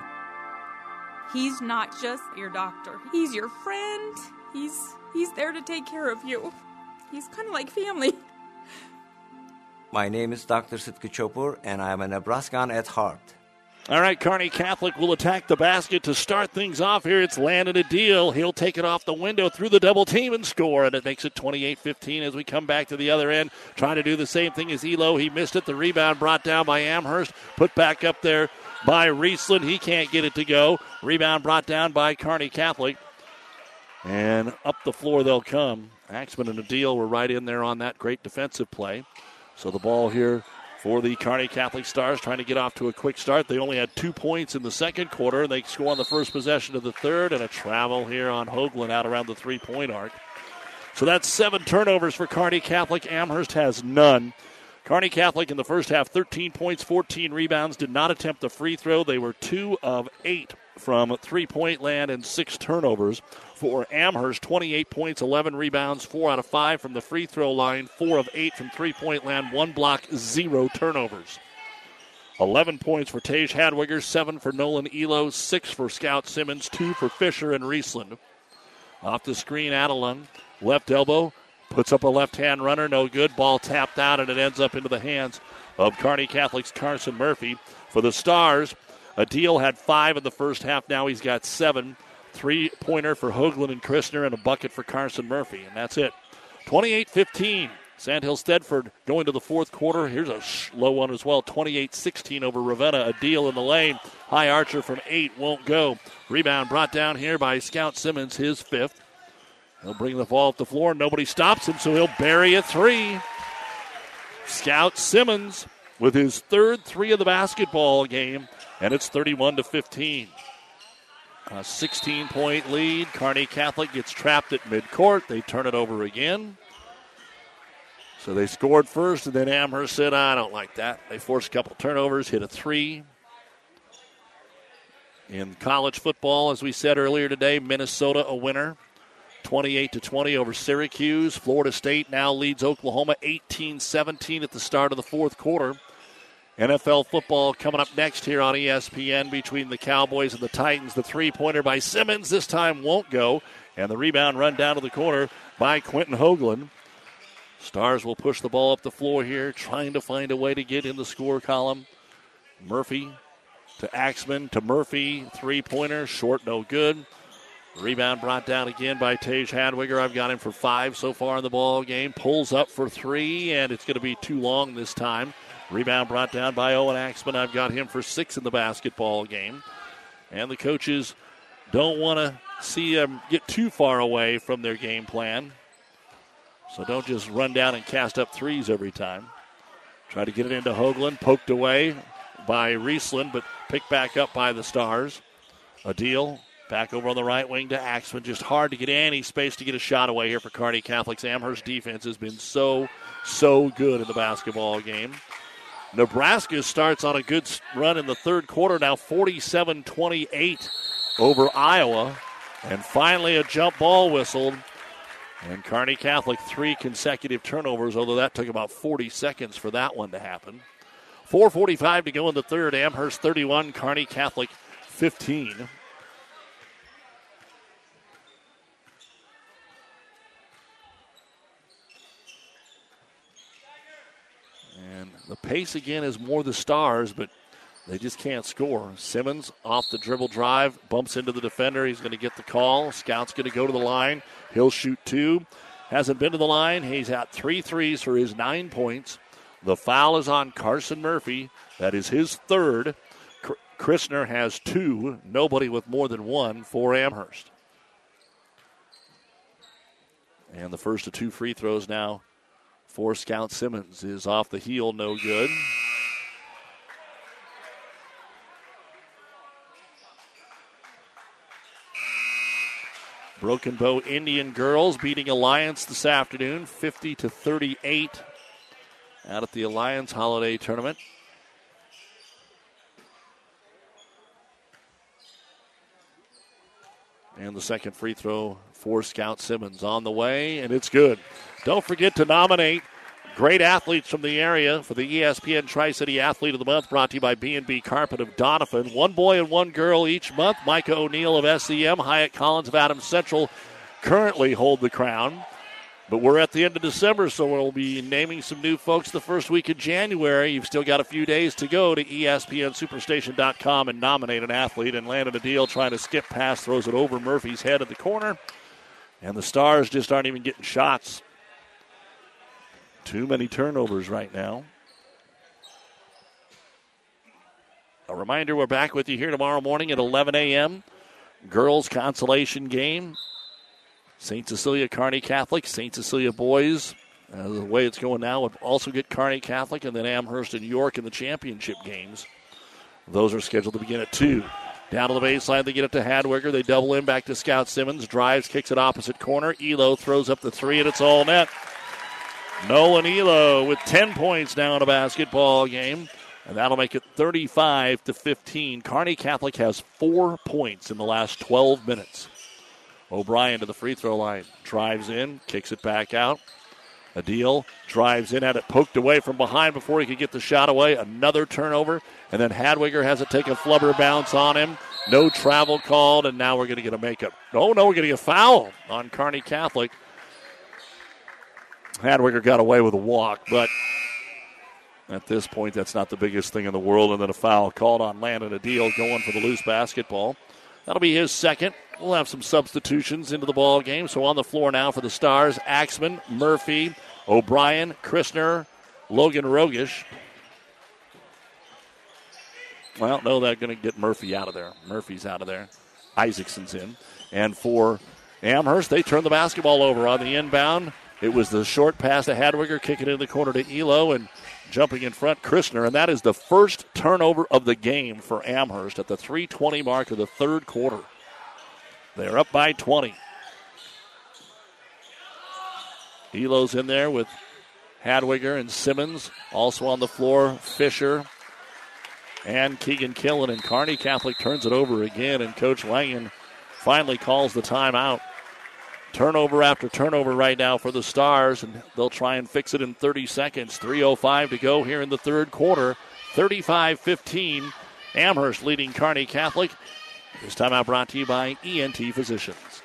He's not just your doctor. He's your friend. He's he's there to take care of you. He's kind of like family. My name is Dr. Sitka Chopur, and I am a Nebraskan at heart. All right, Kearney Catholic will attack the basket to start things off here. It's Landon Adil. He'll take it off the window through the double team and score, and it makes it 28 15 as we come back to the other end. Trying to do the same thing as Elo. He missed it. The rebound brought down by Amherst. Put back up there by Riesland. He can't get it to go. Rebound brought down by Kearney Catholic. And up the floor they'll come. Axman and Adil were right in there on that great defensive play. So the ball here for the Kearney Catholic Stars, trying to get off to a quick start. They only had two points in the second quarter. They score on the first possession of the third, and a travel here on Hoagland out around the three point arc. So that's seven turnovers for Kearney Catholic. Amherst has none. Kearney Catholic in the first half, 13 points, 14 rebounds, did not attempt the free throw. They were two of eight from three point land and six turnovers. For Amherst, 28 points, 11 rebounds, four out of five from the free throw line, four of eight from three point land, one block, zero turnovers. 11 points for Tage Hadwiger, seven for Nolan Elo, six for Scout Simmons, two for Fisher and Riesland. Off the screen, Adelung, left elbow, puts up a left hand runner, no good. Ball tapped out, and it ends up into the hands of Kearney Catholic's Carson Murphy. For the Stars, Adil had five in the first half. Now he's got seven. Three pointer for Hoagland and Christner, and a bucket for Carson Murphy. And that's it. 28 15. Sandhills Thedford going to the fourth quarter. Here's a low one as well 28 16 over Ravenna. Adil in the lane. High Archer from eight won't go. Rebound brought down here by Scout Simmons, his fifth. He'll bring the ball up the floor. Nobody stops him, so he'll bury a three. Scout Simmons with his third three of the basketball game, and it's 31 to 15. A 16 point lead. Kearney Catholic gets trapped at midcourt. They turn it over again. So they scored first, and then Amherst said, I don't like that. They forced a couple turnovers, hit a three. In college football, as we said earlier today, Minnesota a winner. 28 to 20 over Syracuse. Florida State now leads Oklahoma 18 17 at the start of the fourth quarter. NFL football coming up next here on ESPN between the Cowboys and the Titans. The three pointer by Simmons this time won't go, and the rebound run down to the corner by Quentin Hoagland. Stars will push the ball up the floor here, trying to find a way to get in the score column. Murphy to Axman to Murphy, three pointer, short, no good. Rebound brought down again by Tage Hadwiger. I've got him for five so far in the ball game. Pulls up for three, and it's going to be too long this time. Rebound brought down by Owen Axman. I've got him for six in the basketball game. And the coaches don't want to see them get too far away from their game plan. So don't just run down and cast up threes every time. Try to get it into Hoagland. Poked away by Riesland, but picked back up by the Stars. Adil Back over on the right wing to Axman. Just hard to get any space to get a shot away here for Kearney Catholic's Amherst defense has been so, so good in the basketball game. Nebraska starts on a good run in the third quarter, now 47 28 over Iowa. And finally, a jump ball whistled. And Kearney Catholic, three consecutive turnovers, although that took about 40 seconds for that one to happen. 4.45 to go in the third. Amherst 31, Kearney Catholic 15. The pace again is more the Stars, but they just can't score. Simmons off the dribble drive, bumps into the defender. He's going to get the call. Scout's going to go to the line. He'll shoot two. Hasn't been to the line. He's at three threes for his nine points. The foul is on Carson Murphy. That is his third. Christner has two. Nobody with more than one for Amherst. And the first of two free throws now for Scout Simmons is off the heel, no good. Broken Bow Indian girls beating Alliance this afternoon, 50 to 38, out at the Alliance Holiday Tournament. And the second free throw for Scout Simmons on the way, and it's good. Don't forget to nominate great athletes from the area for the ESPN Tri-City Athlete of the Month brought to you by B&B Carpet of Donovan. One boy and one girl each month. Micah O'Neill of SEM, Hyatt Collins of Adams Central currently hold the crown. But we're at the end of December, so we'll be naming some new folks the first week of January. You've still got a few days to go to ESPNSuperstation.com and nominate an athlete and Landon Adil trying to skip past, throws it over Murphy's head at the corner. And the Stars just aren't even getting shots. Too many turnovers right now. A reminder we're back with you here tomorrow morning at 11 a.m. Girls consolation game. St. Cecilia Kearney Catholic, St. Cecilia boys. Uh, the way it's going now would also get Kearney Catholic and then Amherst and York in the championship games. Those are scheduled to begin at 2. Down to the baseline, they get it to Hadwiger. They double in back to Scout Simmons. Drives, kicks it opposite corner. Elo throws up the three, and it's all net. Nolan Elo with 10 points now in a basketball game, and that'll make it 35 to 15. Kearney Catholic has four points in the last 12 minutes. O'Brien to the free throw line. Drives in, kicks it back out. Adil drives in at it, poked away from behind before he could get the shot away. Another turnover. And then Hadwiger has to take a flubber bounce on him. No travel called, and now we're going to get a makeup. Oh, no, we're going to get a foul on Kearney Catholic. Hadwiger got away with a walk, but at this point, that's not the biggest thing in the world. And then a foul called on Landon Adil going for the loose basketball. That'll be his second. We'll have some substitutions into the ball game. So on the floor now for the Stars, Axman, Murphy, O'Brien, Christner, Logan Rogish. Well, no, they're going to get Murphy out of there. Murphy's out of there. Isaacson's in. And for Amherst, they turn the basketball over on the inbound. It was the short pass to Hadwiger, kicking in the corner to Elo, and jumping in front, Christner. And that is the first turnover of the game for Amherst at the 320 mark of the third quarter. They're up by 20. Elo's in there with Hadwiger and Simmons. Also on the floor, Fisher and Keegan Killen. And Kearney Catholic turns it over again, and Coach Langen finally calls the timeout. Turnover after turnover right now for the Stars, and they'll try and fix it in 30 seconds. 3.05 to go here in the third quarter. 35 15. Amherst leading Kearney Catholic. This timeout brought to you by ENT Physicians.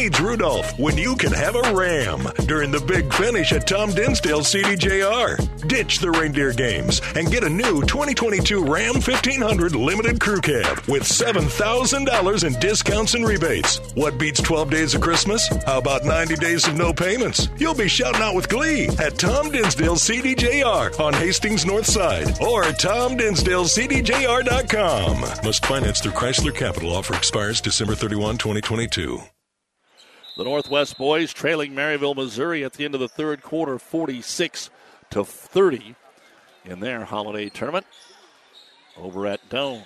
Needs Rudolph when you can have a Ram during the big finish at Tom Dinsdale CDJR? Ditch the reindeer games and get a new 2022 Ram 1500 limited crew cab with $7,000 in discounts and rebates. What beats 12 days of Christmas? How about 90 days of no payments? You'll be shouting out with glee at Tom Dinsdale CDJR on Hastings North Side or TomDinsdaleCDJR.com. Must finance through Chrysler Capital. Offer expires December 31, 2022. The Northwest boys trailing Maryville, Missouri at the end of the third quarter, 46 to 30 in their holiday tournament over at Doane.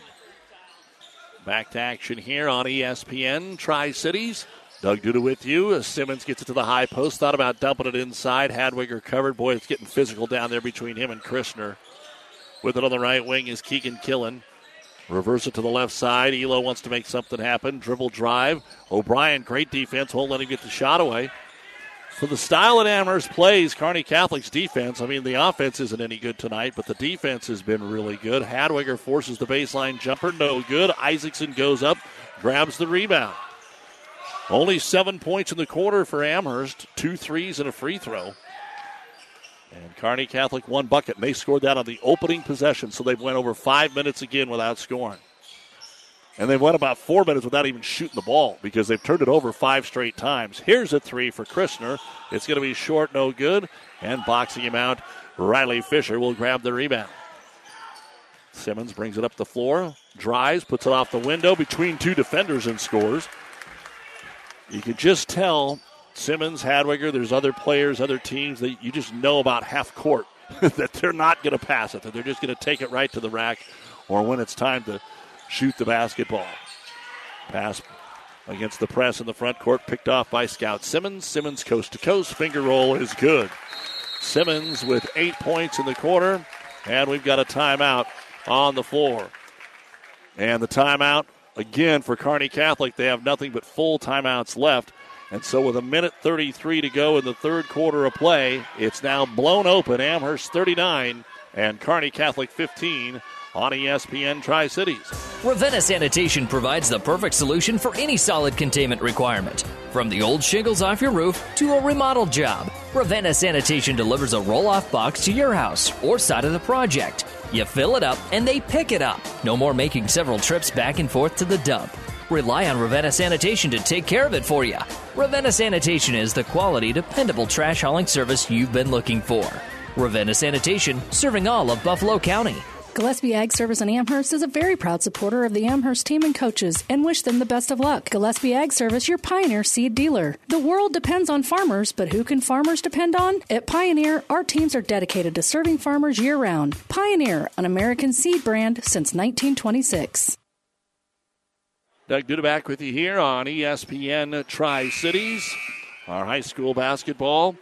Back to action here on ESPN Tri Cities. Doug Duda with you. Simmons gets it to the high post. Thought about dumping it inside. Hadwiger covered. Boy, it's getting physical down there between him and Christner. With it on the right wing is Keegan Killen. Reverse it to the left side. Elo wants to make something happen. Dribble drive. O'Brien, great defense. Won't let him get the shot away. For the style that Amherst plays, Kearney Catholic's defense, I mean, the offense isn't any good tonight, but the defense has been really good. Hadwiger forces the baseline jumper. No good. Isaacson goes up, grabs the rebound. Only seven points in the quarter for Amherst. Two threes and a free throw. And Kearney Catholic one bucket, and they scored that on the opening possession, so they've went over five minutes again without scoring. And they've went about four minutes without even shooting the ball because they've turned it over five straight times. Here's a three for Christner. It's going to be short, no good. And boxing him out, Riley Fisher will grab the rebound. Simmons brings it up the floor, drives, puts it off the window between two defenders and scores. You could just tell Simmons, Hadwiger, there's other players, other teams that you just know about half court [laughs] that they're not going to pass it, that they're just going to take it right to the rack or when it's time to shoot the basketball. Pass against the press in the front court, picked off by Scout Simmons. Simmons coast to coast, finger roll is good. Simmons with eight points in the quarter, and we've got a timeout on the floor. And the timeout again for Kearney Catholic. They have nothing but full timeouts left. And so, with a minute 33 to go in the third quarter of play, it's now blown open. Amherst 39 and Kearney Catholic 15 on ESPN Tri Cities. Ravenna Sanitation provides the perfect solution for any solid containment requirement. From the old shingles off your roof to a remodel job, Ravenna Sanitation delivers a roll off box to your house or side of the project. You fill it up and they pick it up. No more making several trips back and forth to the dump. Rely on Ravenna Sanitation to take care of it for you. Ravenna Sanitation is the quality, dependable trash hauling service you've been looking for. Ravenna Sanitation, serving all of Buffalo County. Gillespie Ag Service in Amherst is a very proud supporter of the Amherst team and coaches and wish them the best of luck. Gillespie Ag Service, your Pioneer seed dealer. The world depends on farmers, but who can farmers depend on? At Pioneer, our teams are dedicated to serving farmers year round. Pioneer, an American seed brand since 1926. Doug Duda back with you here on ESPN Tri Cities. Our high school basketball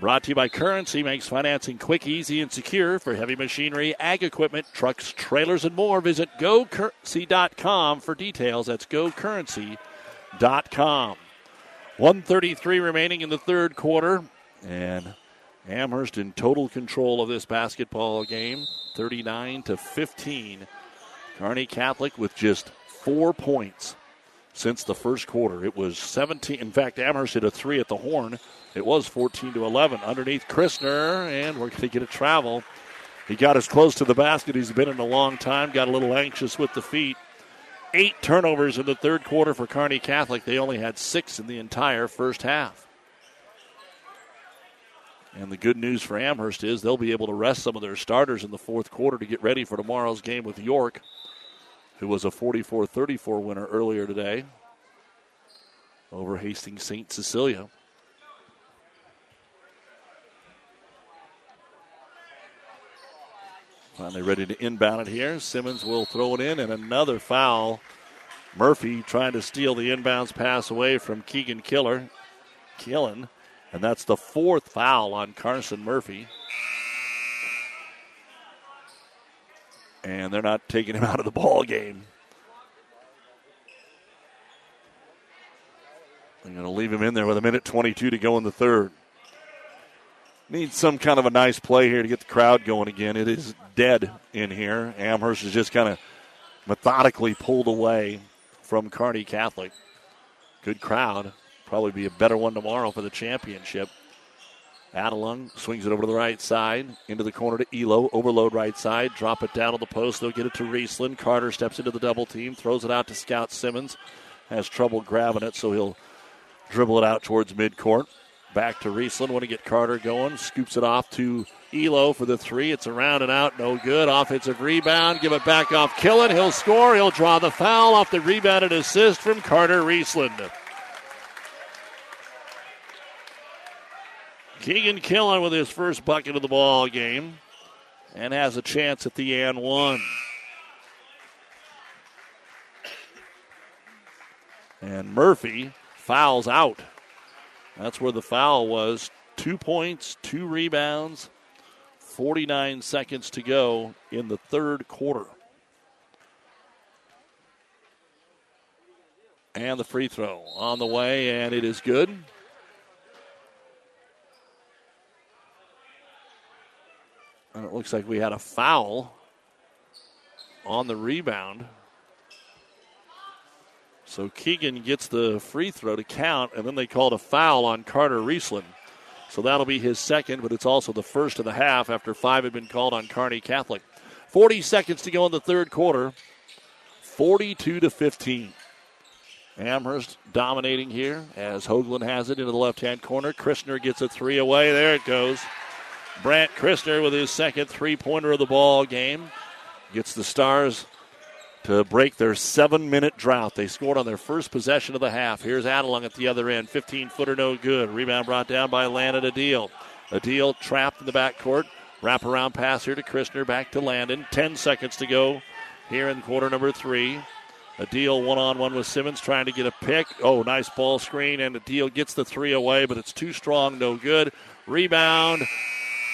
brought to you by Currency makes financing quick, easy, and secure for heavy machinery, ag equipment, trucks, trailers, and more. Visit gocurrency.com for details. That's gocurrency.com. 133 remaining in the third quarter, and Amherst in total control of this basketball game, 39 to 15. Kearney Catholic with just four points since the first quarter. It was 17. In fact, Amherst hit a three at the horn. It was 14 to 11 underneath Christner, and we're going to get a travel. He got as close to the basket as he's been in a long time. Got a little anxious with the feet, eight turnovers in the third quarter for Kearney Catholic. They only had six in the entire first half. And the good news for Amherst is they'll be able to rest some of their starters in the fourth quarter to get ready for tomorrow's game with York, who was a 44 34 winner earlier today over Hastings St. Cecilia. Finally ready to inbound it here. Simmons will throw it in, and another foul. Murphy trying to steal the inbounds pass away from Keegan Killer. Killen. And that's the fourth foul on Carson Murphy. And they're not taking him [laughs] out of the ball game. They're going to leave him in there with a minute 22 to go in the third. Needs some kind of a nice play here to get the crowd going again. It is dead in here. Amherst is just kind of methodically pulled away from Kearney Catholic. Good crowd. Probably be a better one tomorrow for the championship. Adelung swings it over to the right side, into the corner to Elo. Overload right side, drop it down on the post. They'll get it to Riesland. Carter steps into the double team, throws it out to Scout Simmons. Has trouble grabbing it, so he'll dribble it out towards midcourt. Back to Riesland. Want to get Carter going. Scoops it off to Elo for the three. It's around and out. No good. Offensive rebound. Give it back off Killen. He'll score. He'll draw the foul off the rebound assist from Carter Riesland. Keegan Killen with his first bucket of the ball game and has a chance at the and one. And Murphy fouls out. That's where the foul was. Two points, two rebounds, 49 seconds to go in the third quarter. And the free throw on the way, and it is good. And it looks like we had a foul on the rebound. So Keegan gets the free throw to count, and then they called a foul on Carter Riesland. So that'll be his second, but it's also the first of the half after five had been called on Kearney Catholic. 40 seconds to go in the third quarter. 42 to 15. Amherst dominating here as Hoagland has it into the left hand corner. Christner gets a three away. There it goes. Brant Christner with his second three pointer of the ball game gets the Stars to break their seven minute drought. They scored on their first possession of the half. Here's Adelung at the other end. 15 footer, no good. Rebound brought down by Landon Adil. Adil trapped in the backcourt. Wrap around pass here to Christner. Back to Landon. 10 seconds to go here in quarter number three. Adil one on one with Simmons trying to get a pick. Oh, nice ball screen, and Adil gets the three away, but it's too strong, no good. Rebound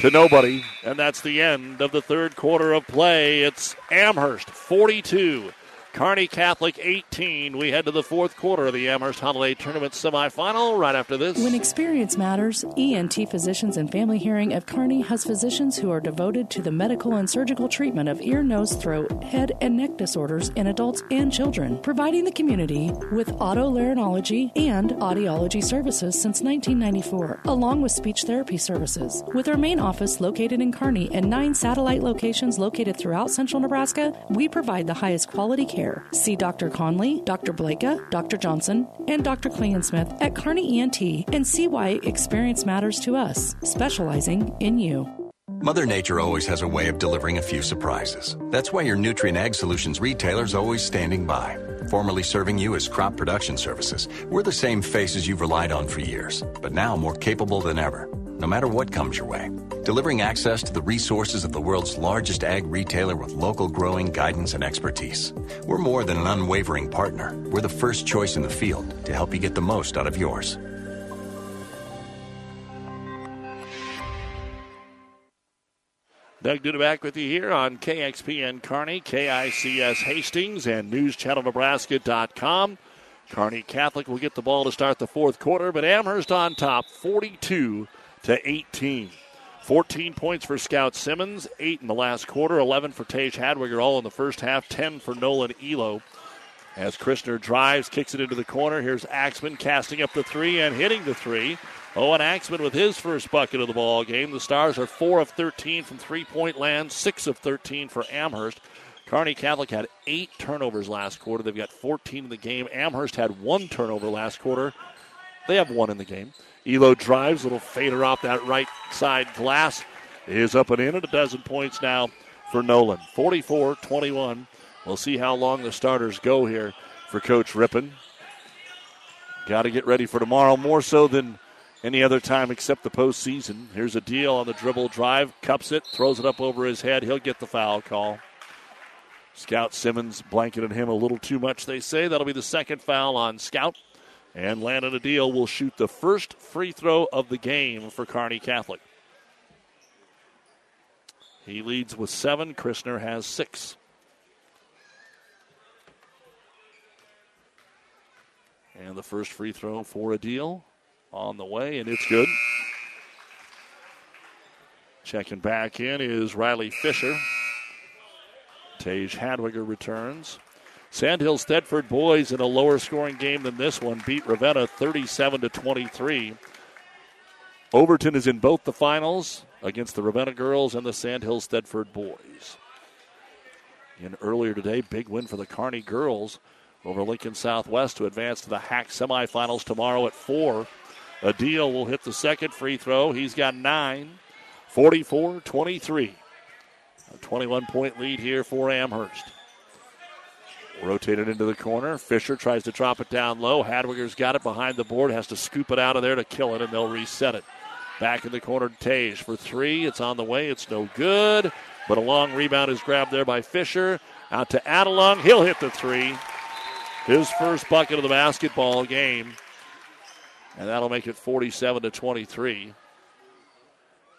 to nobody. And that's the end of the third quarter of play. It's Amherst 42, Kearney Catholic 18. We head to the fourth quarter of the Amherst Holiday Tournament semifinal right after this. When experience matters, ENT Physicians and Family Hearing of Kearney has physicians who are devoted to the medical and surgical treatment of ear, nose, throat, head, and neck disorders in adults and children, providing the community with otolaryngology and audiology services since 1994, along with speech therapy services. With our main office located in Kearney and nine satellite locations located throughout central Nebraska, we provide the highest quality care. See Dr. Conley, Dr. Blakea, Dr. Johnson, and Dr. Klingensmith at Kearney ENT and see why experience matters to us, specializing in you. Mother Nature always has a way of delivering a few surprises. That's why your Nutrien Ag Solutions retailer is always standing by. Formerly serving you as crop production services, we're the same faces you've relied on for years, but now more capable than ever, no matter what comes your way. Delivering access to the resources of the world's largest ag retailer with local growing guidance and expertise. We're more than an unwavering partner. We're the first choice in the field to help you get the most out of yours. Doug Duda back with you here on KXPN Kearney, KICS Hastings, and NewsChannelNebraska.com. Kearney Catholic will get the ball to start the fourth quarter, but Amherst on top, 42 to 18. 14 points for Scout Simmons, 8 in the last quarter, 11 for Tage Hadwiger, all in the first half, 10 for Nolan Elo. As Christner drives, kicks it into the corner. Here's Axman casting up the three and hitting the three. Owen Axman with his first bucket of the ball game. The Stars are 4 of 13 from three point land, 6 of 13 for Amherst. Kearney Catholic had eight turnovers last quarter. They've got 14 in the game. Amherst had one turnover last quarter. They have one in the game. Elo drives, little fader off that right side glass is up and in at a dozen points now for Nolan. 44 21. We'll see how long the starters go here for Coach Rippon. Got to get ready for tomorrow more so than any other time except the postseason. Here's Adil on the dribble drive, cups it, throws it up over his head. He'll get the foul call. Scout Simmons blanketed him a little too much, they say. That'll be the second foul on Scout. And Landon Adil will shoot the first free throw of the game for Kearney Catholic. He leads with seven. Christner has six. And the first free throw for Adil on the way, and it's good. Checking back in is Riley Fisher. Tage Hadwiger returns. Sandhills Thedford boys in a lower scoring game than this one beat Ravenna 37 to 23. Overton is in both the finals against the Ravenna girls and the Sandhills Thedford boys. And earlier today, big win for the Kearney girls over Lincoln Southwest to advance to the HAC semifinals tomorrow at 4. Adil will hit the second free throw. He's got nine, 44 23. A 21 point lead here for Amherst. Rotated into the corner. Fisher tries to drop it down low. Hadwiger's got it behind the board, has to scoop it out of there to kill it, and they'll reset it. Back in the corner, Tage for three. It's on the way. It's no good. But a long rebound is grabbed there by Fisher. Out to Adelung. He'll hit the three. His first bucket of the basketball game. And that'll make it 47 to 23.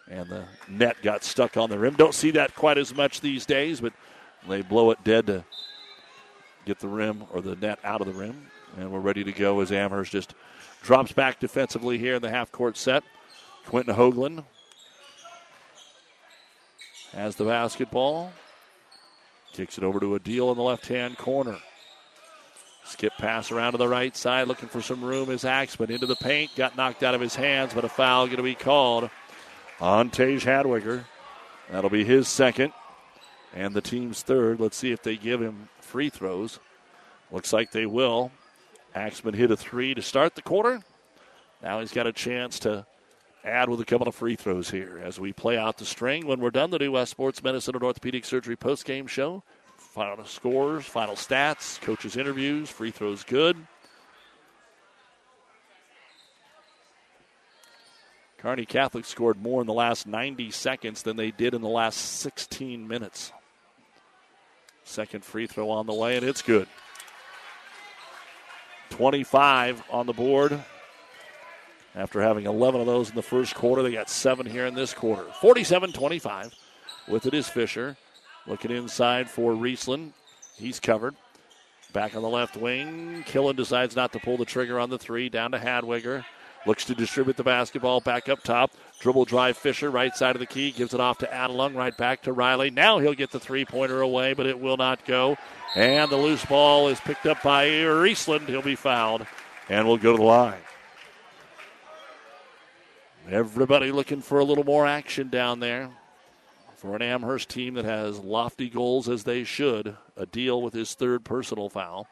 And the net got stuck on the rim. Don't see that quite as much these days, but they blow it dead to get the rim or the net out of the rim. And we're ready to go as Amherst just drops back defensively here in the half court set. Quentin Hoagland has the basketball. Kicks it over to Adil in the left hand corner. Skip pass around to the right side, looking for some room is Axman into the paint. Got knocked out of his hands, but a foul going to be called on Tage Hadwiger. That'll be his second and the team's third. Let's see if they give him free throws. Looks like they will. Axman hit a three to start the quarter. Now he's got a chance to add with a couple of free throws here as we play out the string. When we're done, the New West Sports Medicine and Orthopedic Surgery post-game show. Final scores, final stats, coaches' interviews, free throws good. Kearney Catholic scored more in the last 90 seconds than they did in the last 16 minutes. Second free throw on the way, and it's good. 25 on the board. After having 11 of those in the first quarter, they got seven here in this quarter. 47 25. With it is Fisher. Looking inside for Riesland. He's covered. Back on the left wing. Killen decides not to pull the trigger on the three. Down to Hadwiger. Looks to distribute the basketball back up top. Dribble drive Fisher, right side of the key. Gives it off to Adelung, right back to Riley. Now he'll get the three pointer away, but it will not go. And the loose ball is picked up by Riesland. He'll be fouled and will go to the line. Everybody looking for a little more action down there for an Amherst team that has lofty goals as they should. Adil with his third personal foul.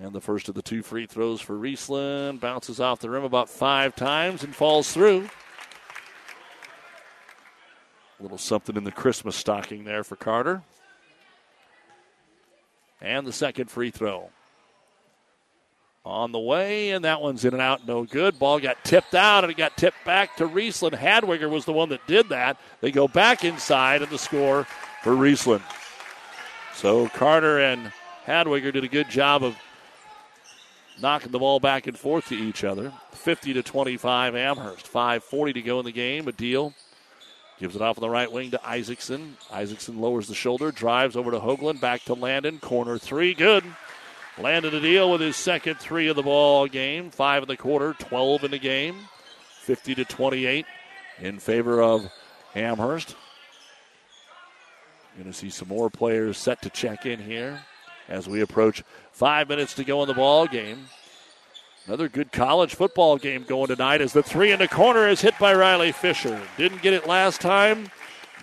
And the first of the two free throws for Riesland bounces off the rim about five times and falls through. A little something in the Christmas stocking there for Carter. And the second free throw. On the way, and that one's in and out, no good. Ball got tipped out, and it got tipped back to Riesland. Hadwiger was the one that did that. They go back inside, and the score for Riesland. So Carter and Hadwiger did a good job of knocking the ball back and forth to each other. 50 to 25 Amherst. 5.40 to go in the game. Adil gives it off on the right wing to Isaacson. Isaacson lowers the shoulder, drives over to Hoagland, back to Landon. Corner three, good. Landon Adil with his second three of the ball game. Five in the quarter, 12 in the game. 50 to 28 in favor of Amherst. Going to see some more players set to check in here as we approach five minutes to go in the ball game. Another good college football game going tonight as the three in the corner is hit by Riley Fisher. Didn't get it last time,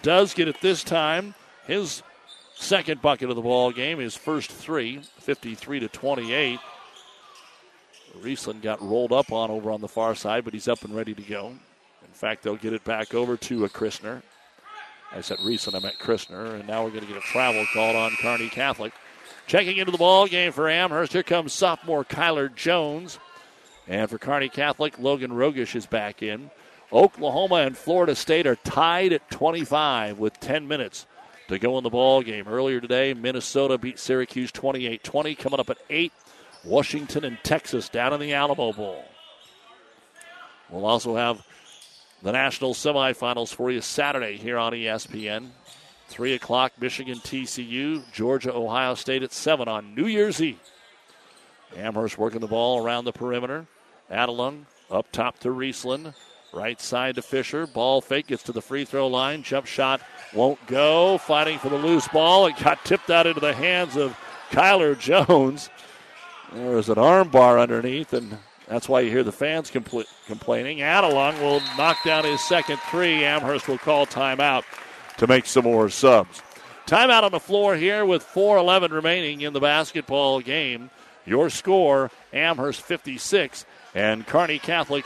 does get it this time. his second bucket of the ball game, his first three, 53 to 28. Riesland got rolled up on over on the far side, but he's up and ready to go. In fact, they'll get it back over to a Christner. I said Riesland, I meant Christner, and now we're going to get a travel called on Kearney Catholic. Checking into the ball game for Amherst, here comes sophomore Kyler Jones. And for Kearney Catholic, Logan Rogish is back in. Oklahoma and Florida State are tied at 25 with 10 minutes to go in the ball game. Earlier today, Minnesota beat Syracuse 28-20. Coming up at 8, Washington and Texas down in the Alamo Bowl. We'll also have the national semifinals for you Saturday here on ESPN. 3 o'clock, Michigan TCU, Georgia, Ohio State at 7 on New Year's Eve. Amherst working the ball around the perimeter. Adelung up top to Riesland. Right side to Fisher. Ball fake gets to the free throw line. Jump shot won't go. Fighting for the loose ball. It got tipped out into the hands of Kyler [laughs] Jones. There was an arm bar underneath, and that's why you hear the fans compl- complaining. Adelung will knock down his second three. Amherst will call timeout to make some more subs. Timeout on the floor here with 4:11 remaining in the basketball game. Your score: Amherst 56 and Kearney Catholic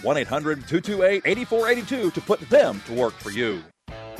1 800 228 8482 to put them to work for you.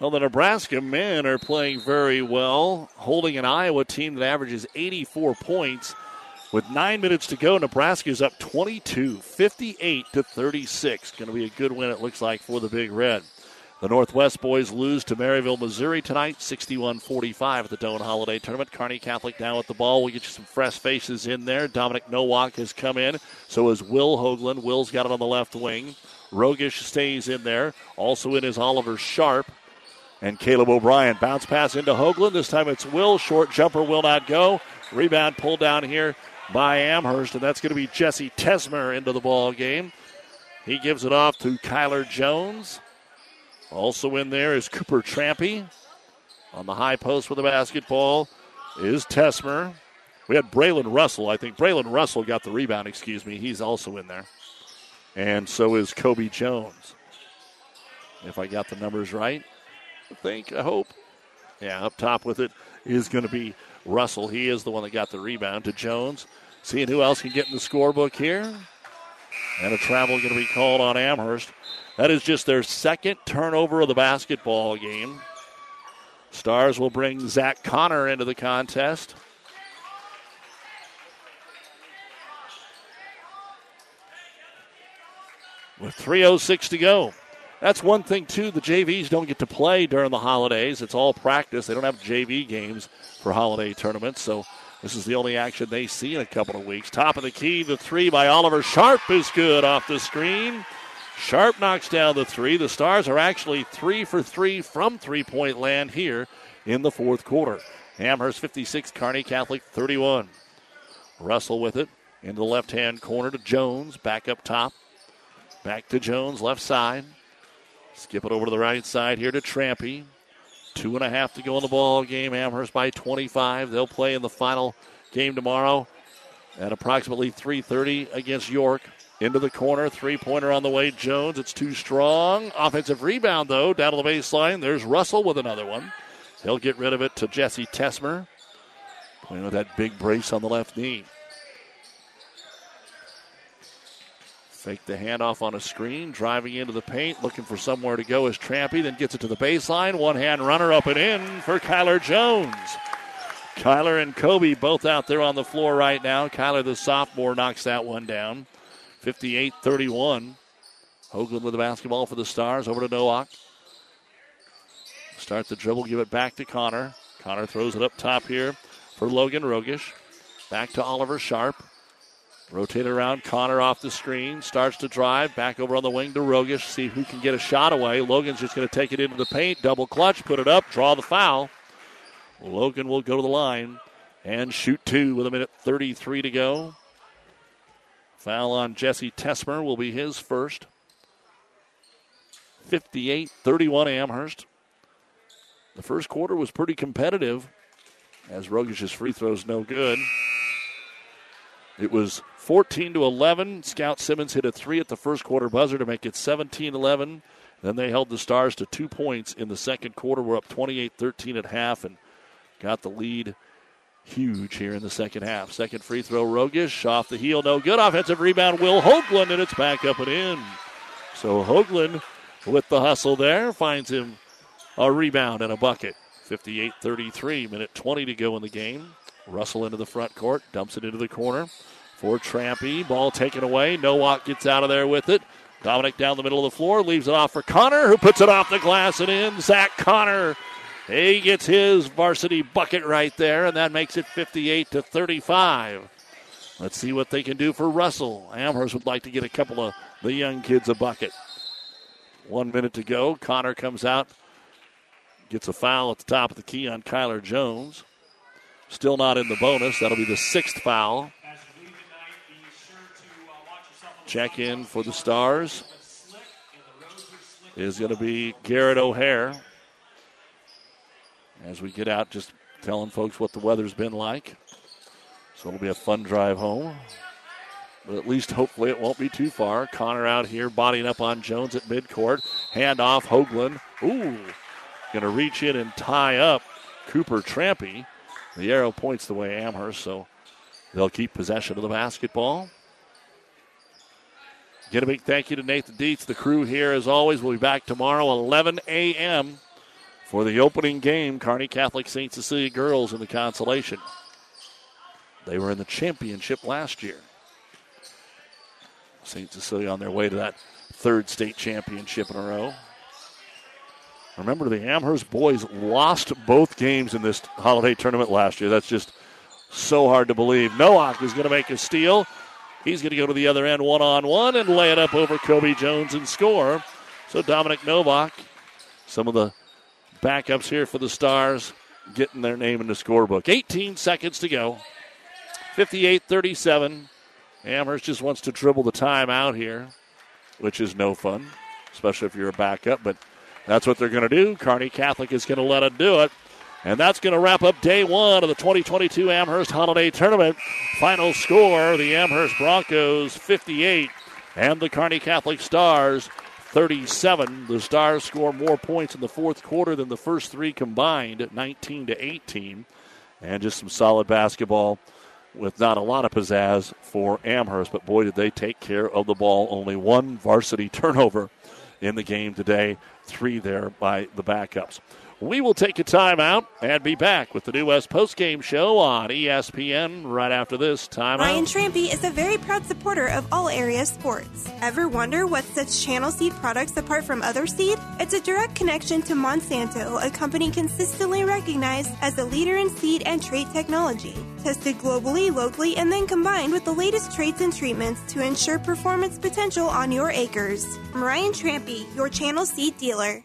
Well, the Nebraska men are playing very well, holding an Iowa team that averages 84 points. With nine minutes to go, Nebraska is up 22, 58 to 36. Going to be a good win, it looks like, for the Big Red. The Northwest boys lose to Maryville, Missouri tonight, 61 45 at the Doan Holiday Tournament. Kearney Catholic down with the ball. We'll get you some fresh faces in there. Dominic Nowak has come in. So has Will Hoagland. Will's got it on the left wing. Rogish stays in there. Also in is Oliver Sharp and Caleb O'Brien. Bounce pass into Hoagland. This time it's Will. Short jumper will not go. Rebound pulled down here by Amherst, and that's going to be Jesse Tesmer into the ball game. He gives it off to Kyler Jones. Also in there is Cooper Trampy. On the high post with the basketball is Tesmer. We had Braylon Russell. I think Braylon Russell got the rebound, excuse me. He's also in there. And so is Kobe Jones. If I got the numbers right. I think, I hope. Yeah, up top with it is going to be Russell. He is the one that got the rebound to Jones. Seeing who else can get in the scorebook here. And a travel going to be called on Amherst. That is just their second turnover of the basketball game. Stars will bring Zach Connor into the contest. With 3.06 to go. That's one thing, too. The JVs don't get to play during the holidays. It's all practice. They don't have JV games for holiday tournaments. So this is the only action they see in a couple of weeks. Top of the key, the three by Oliver Sharp is good off the screen. Sharp knocks down the three. The Stars are actually three for three from three point land here in the fourth quarter. Amherst 56, Kearney Catholic 31. Russell with it into the left hand corner to Jones. Back up top. Back to Jones, left side. Skip it over to the right side here to Trampy. Two and a half to go in the ball game. Amherst by 25. They'll play in the final game tomorrow at approximately 3:30 against York. Into the corner, three pointer on the way. Jones, it's too strong. Offensive rebound though, down to the baseline. There's Russell with another one. He'll get rid of it to Jesse Tesmer, playing with that big brace on the left knee. Fake the handoff on a screen, driving into the paint, looking for somewhere to go is Trampy, then gets it to the baseline. One hand runner up and in for Kyler Jones. Kyler and Kobe both out there on the floor right now. Kyler, the sophomore, knocks that one down. 58 31. Hoagland with the basketball for the Stars. Over to Nowak. Start the dribble, give it back to Connor. Connor throws it up top here for Logan Rogish. Back to Oliver Sharp. Rotate around. Connor off the screen. Starts to drive. Back over on the wing to Rogish. See who can get a shot away. Logan's just going to take it into the paint. Double clutch. Put it up. Draw the foul. Logan will go to the line and shoot two with a minute 33 to go. Foul on Jesse Tesmer will be his first. 58 31 Amherst. The first quarter was pretty competitive as Rogish's free throws no good. It was 14 to 11. Scout Simmons hit a three at the first quarter buzzer to make it 17 11. Then they held the Stars to two points in the second quarter. We're up 28 13 at half and got the lead huge here in the second half. Second free throw, Rogish off the heel, no good. Offensive rebound, Will Hoagland, and it's back up and in. So Hoagland with the hustle there finds him a rebound and a bucket. 58 33, minute 20 to go in the game. Russell into the front court, dumps it into the corner for Trampy. Ball taken away. Nowak gets out of there with it. Dominic down the middle of the floor, leaves it off for Connor, who puts it off the glass and in. Zach Connor. He gets his varsity bucket right there, and that makes it 58 to 35. Let's see what they can do for Russell. Amherst would like to get a couple of the young kids a bucket. One minute to go. Connor comes out, gets a foul at the top of the key on Kyler Jones. Still not in the bonus. That'll be the sixth foul. Check in for the Stars is going to be Garrett O'Hare. As we get out, just telling folks what the weather's been like. So it'll be a fun drive home. But at least hopefully it won't be too far. Connor out here bodying up on Jones at midcourt. Hand off Hoagland. Ooh. Going to reach in and tie up Cooper Trampy. The arrow points the way Amherst, so they'll keep possession of the basketball. Get a big thank you to Nathan Dietz, the crew here as always. We'll be back tomorrow, 11 a.m. for the opening game. Kearney Catholic St. Cecilia girls in the consolation. They were in the championship last year. St. Cecilia on their way to that third state championship in a row. Remember, the Amherst boys lost both games in this holiday tournament last year. That's just so hard to believe. Nowak is going to make a steal. He's going to go to the other end one on one and lay it up over Kobe Jones and score. So Dominic Nowak, some of the backups here for the Stars, getting their name in the scorebook. 18 seconds to go. 58 37. Amherst just wants to dribble the time out here, which is no fun, especially if you're a backup. But that's what they're going to do. Kearney Catholic is going to let them do it. And that's going to wrap up day one of the 2022 Amherst Holiday Tournament. Final score the Amherst Broncos 58 and the Kearney Catholic Stars 37. The Stars score more points in the fourth quarter than the first three combined, 19 to 18. And just some solid basketball with not a lot of pizzazz for Amherst, but boy, did they take care of the ball. Only one varsity turnover in the game today, three there by the backups. We will take a timeout and be back with the New West postgame show on ESPN right after this timeout. Ryan Trampy is a very proud supporter of all area sports. Ever wonder what sets Channel Seed products apart from other seed? It's a direct connection to Monsanto, a company consistently recognized as a leader in seed and trait technology. Tested globally, locally, and then combined with the latest traits and treatments to ensure performance potential on your acres. I'm Ryan Trampy, your Channel Seed dealer.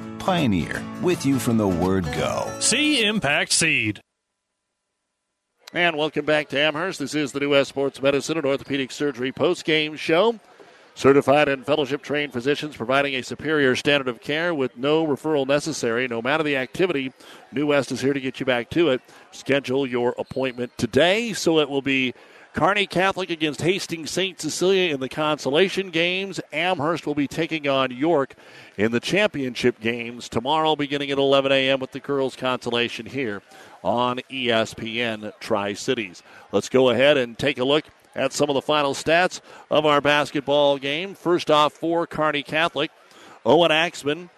Pioneer, with you from the word go. See Impact Seed. And welcome back to Amherst. This is the New West Sports Medicine and Orthopedic Surgery post-game show. Certified and fellowship trained physicians providing a superior standard of care with no referral necessary. No matter the activity, New West is here to get you back to it. Schedule your appointment today so it will be Kearney Catholic against Hastings St. Cecilia in the consolation games. Amherst will be taking on York in the championship games tomorrow beginning at 11 a.m. with the girls consolation here on ESPN Tri Cities. Let's go ahead and take a look at some of the final stats of our basketball game. First off, for Kearney Catholic, Owen Axman.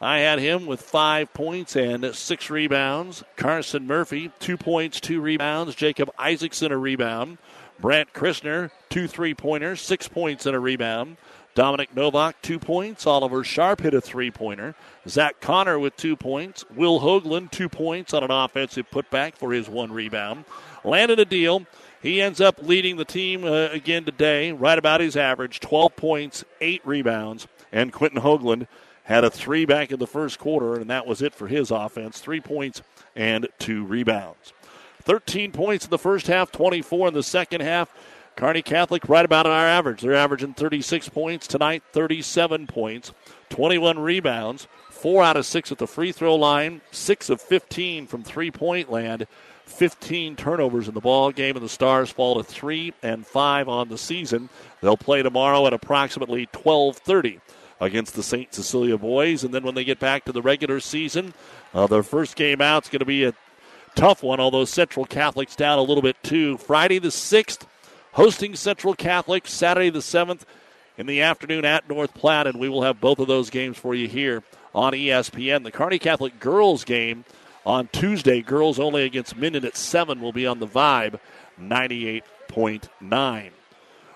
I had him with five points and six rebounds. Carson Murphy, two points, two rebounds. Jacob Isaacson, a rebound. Brant Christner, two three pointers, six points and a rebound. Dominic Nowak, two points. Oliver Sharp hit a three pointer. Zach Connor with two points. Will Hoagland, two points on an offensive putback for his one rebound. Landon Adil. He ends up leading the team uh, again today, right about his average 12 points, eight rebounds. And Quentin Hoagland had a three back in the first quarter, and that was it for his offense three points and two rebounds. 13 points in the first half, 24 in the second half. Kearney Catholic right about on our average. They're averaging 36 points tonight, 37 points, 21 rebounds, four out of six at the free throw line, six of 15 from three point land, 15 turnovers in the ball game, and the Stars fall to three and five on the season. They'll play tomorrow at approximately 12:30 against the St. Cecilia boys, and then when they get back to the regular season, uh, their first game out is going to be a tough one. Although Central Catholic's down a little bit too. Friday the sixth hosting Central Catholic Saturday the 7th in the afternoon at North Platte, and we will have both of those games for you here on ESPN. The Kearney Catholic girls game on Tuesday, girls only against Minden at 7, will be on the Vibe 98.9.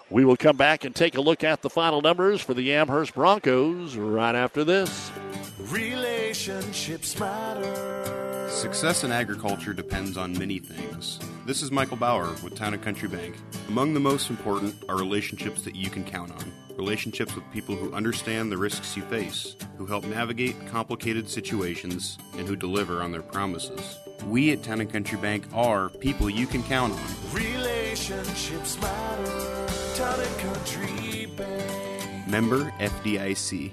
We will come back and take a look at the final numbers for the Amherst Broncos right after this. Relationships matter. Success in agriculture depends on many things. This is Michael Bauer with Town and Country Bank. Among the most important are relationships that you can count on. Relationships with people who understand the risks you face, who help navigate complicated situations, and who deliver on their promises. We at Town and Country Bank are people you can count on. Relationships matter. Town and Country Bank. Member FDIC.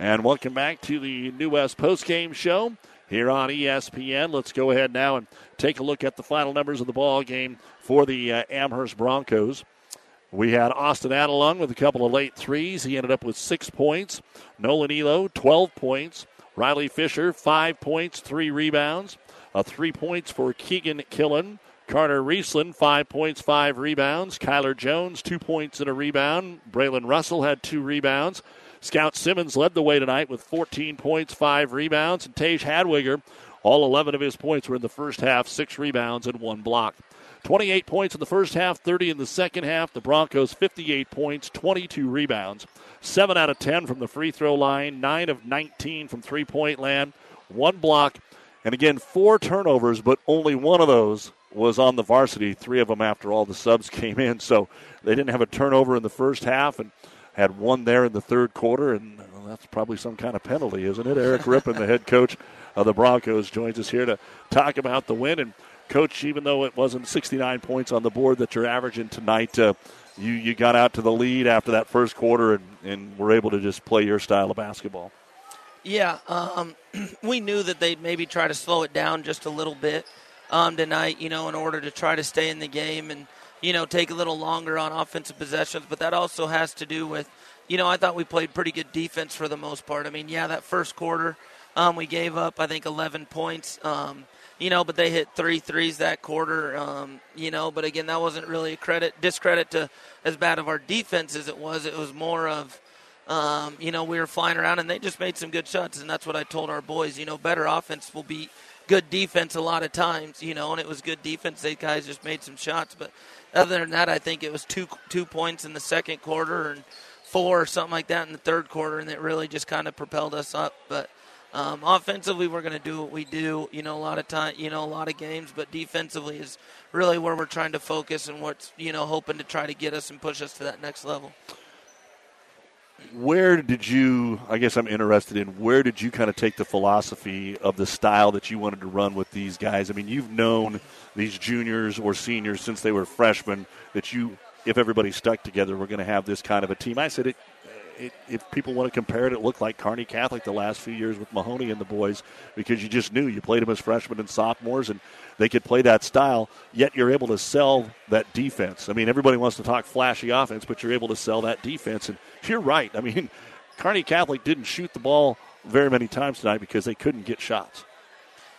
And welcome back to the New West postgame show here on ESPN. Let's go ahead now and take a look at the final numbers of the ball game for the uh, Amherst Broncos. We had Austin Adelung with a couple of late threes. He ended up with six points. Nolan Elo, 12 points. Riley Fisher, five points, three rebounds. Uh, three points for Keegan Killen. Carter Riesland, five points, five rebounds. Kyler Jones, two points and a rebound. Braylon Russell had two rebounds. Scout Simmons led the way tonight with 14 points, five rebounds. And Tage Hadwiger, all 11 of his points were in the first half, six rebounds and one block. 28 points in the first half, 30 in the second half. The Broncos 58 points, 22 rebounds, 7 out of 10 from the free throw line, 9 of 19 from three point land, one block, and again, four turnovers, but only one of those was on the varsity, three of them after all the subs [laughs] came in. So they didn't have a turnover in the first half and had one there in the third quarter, and that's probably some kind of penalty, isn't it? Eric Rippon, the head coach of the Broncos, joins us here to talk about the win. And coach, even though it wasn't 69 points on the board that you're averaging tonight, uh, you you got out to the lead after that first quarter and, and were able to just play your style of basketball. Yeah, um, [clears throat] we knew that they'd maybe try to slow it down just a little bit um, tonight, you know, in order to try to stay in the game and you know, take a little longer on offensive possessions. But that also has to do with, you know, I thought we played pretty good defense for the most part. I mean, yeah, that first quarter, um, we gave up, I think, 11 points. Um, you know, but they hit three threes that quarter. Um, you know, but again, that wasn't really a credit discredit to as bad of our defense as it was. It was more of um, you know, we were flying around and they just made some good shots, and that's what I told our boys. You know, better offense will beat good defense a lot of times. You know, and it was good defense. They guys just made some shots, but other than that, I think it was two two points in the second quarter and four or something like that in the third quarter, and it really just kind of propelled us up. But um, offensively, we're going to do what we do. You know, a lot of time, you know, a lot of games, but defensively is really where we're trying to focus and what's you know hoping to try to get us and push us to that next level where did you i guess i'm interested in where did you kind of take the philosophy of the style that you wanted to run with these guys? I mean you've known these juniors or seniors since they were freshmen that you if everybody stuck together we're going to have this kind of a team. I said it eh, it, if people want to compare it, it looked like Kearney Catholic the last few years with Mahoney and the boys because you just knew. You played them as freshmen and sophomores and they could play that style, yet you're able to sell that defense. I mean, everybody wants to talk flashy offense, but you're able to sell that defense. And you're right. I mean, [laughs] Kearney Catholic didn't shoot the ball very many times tonight because they couldn't get shots.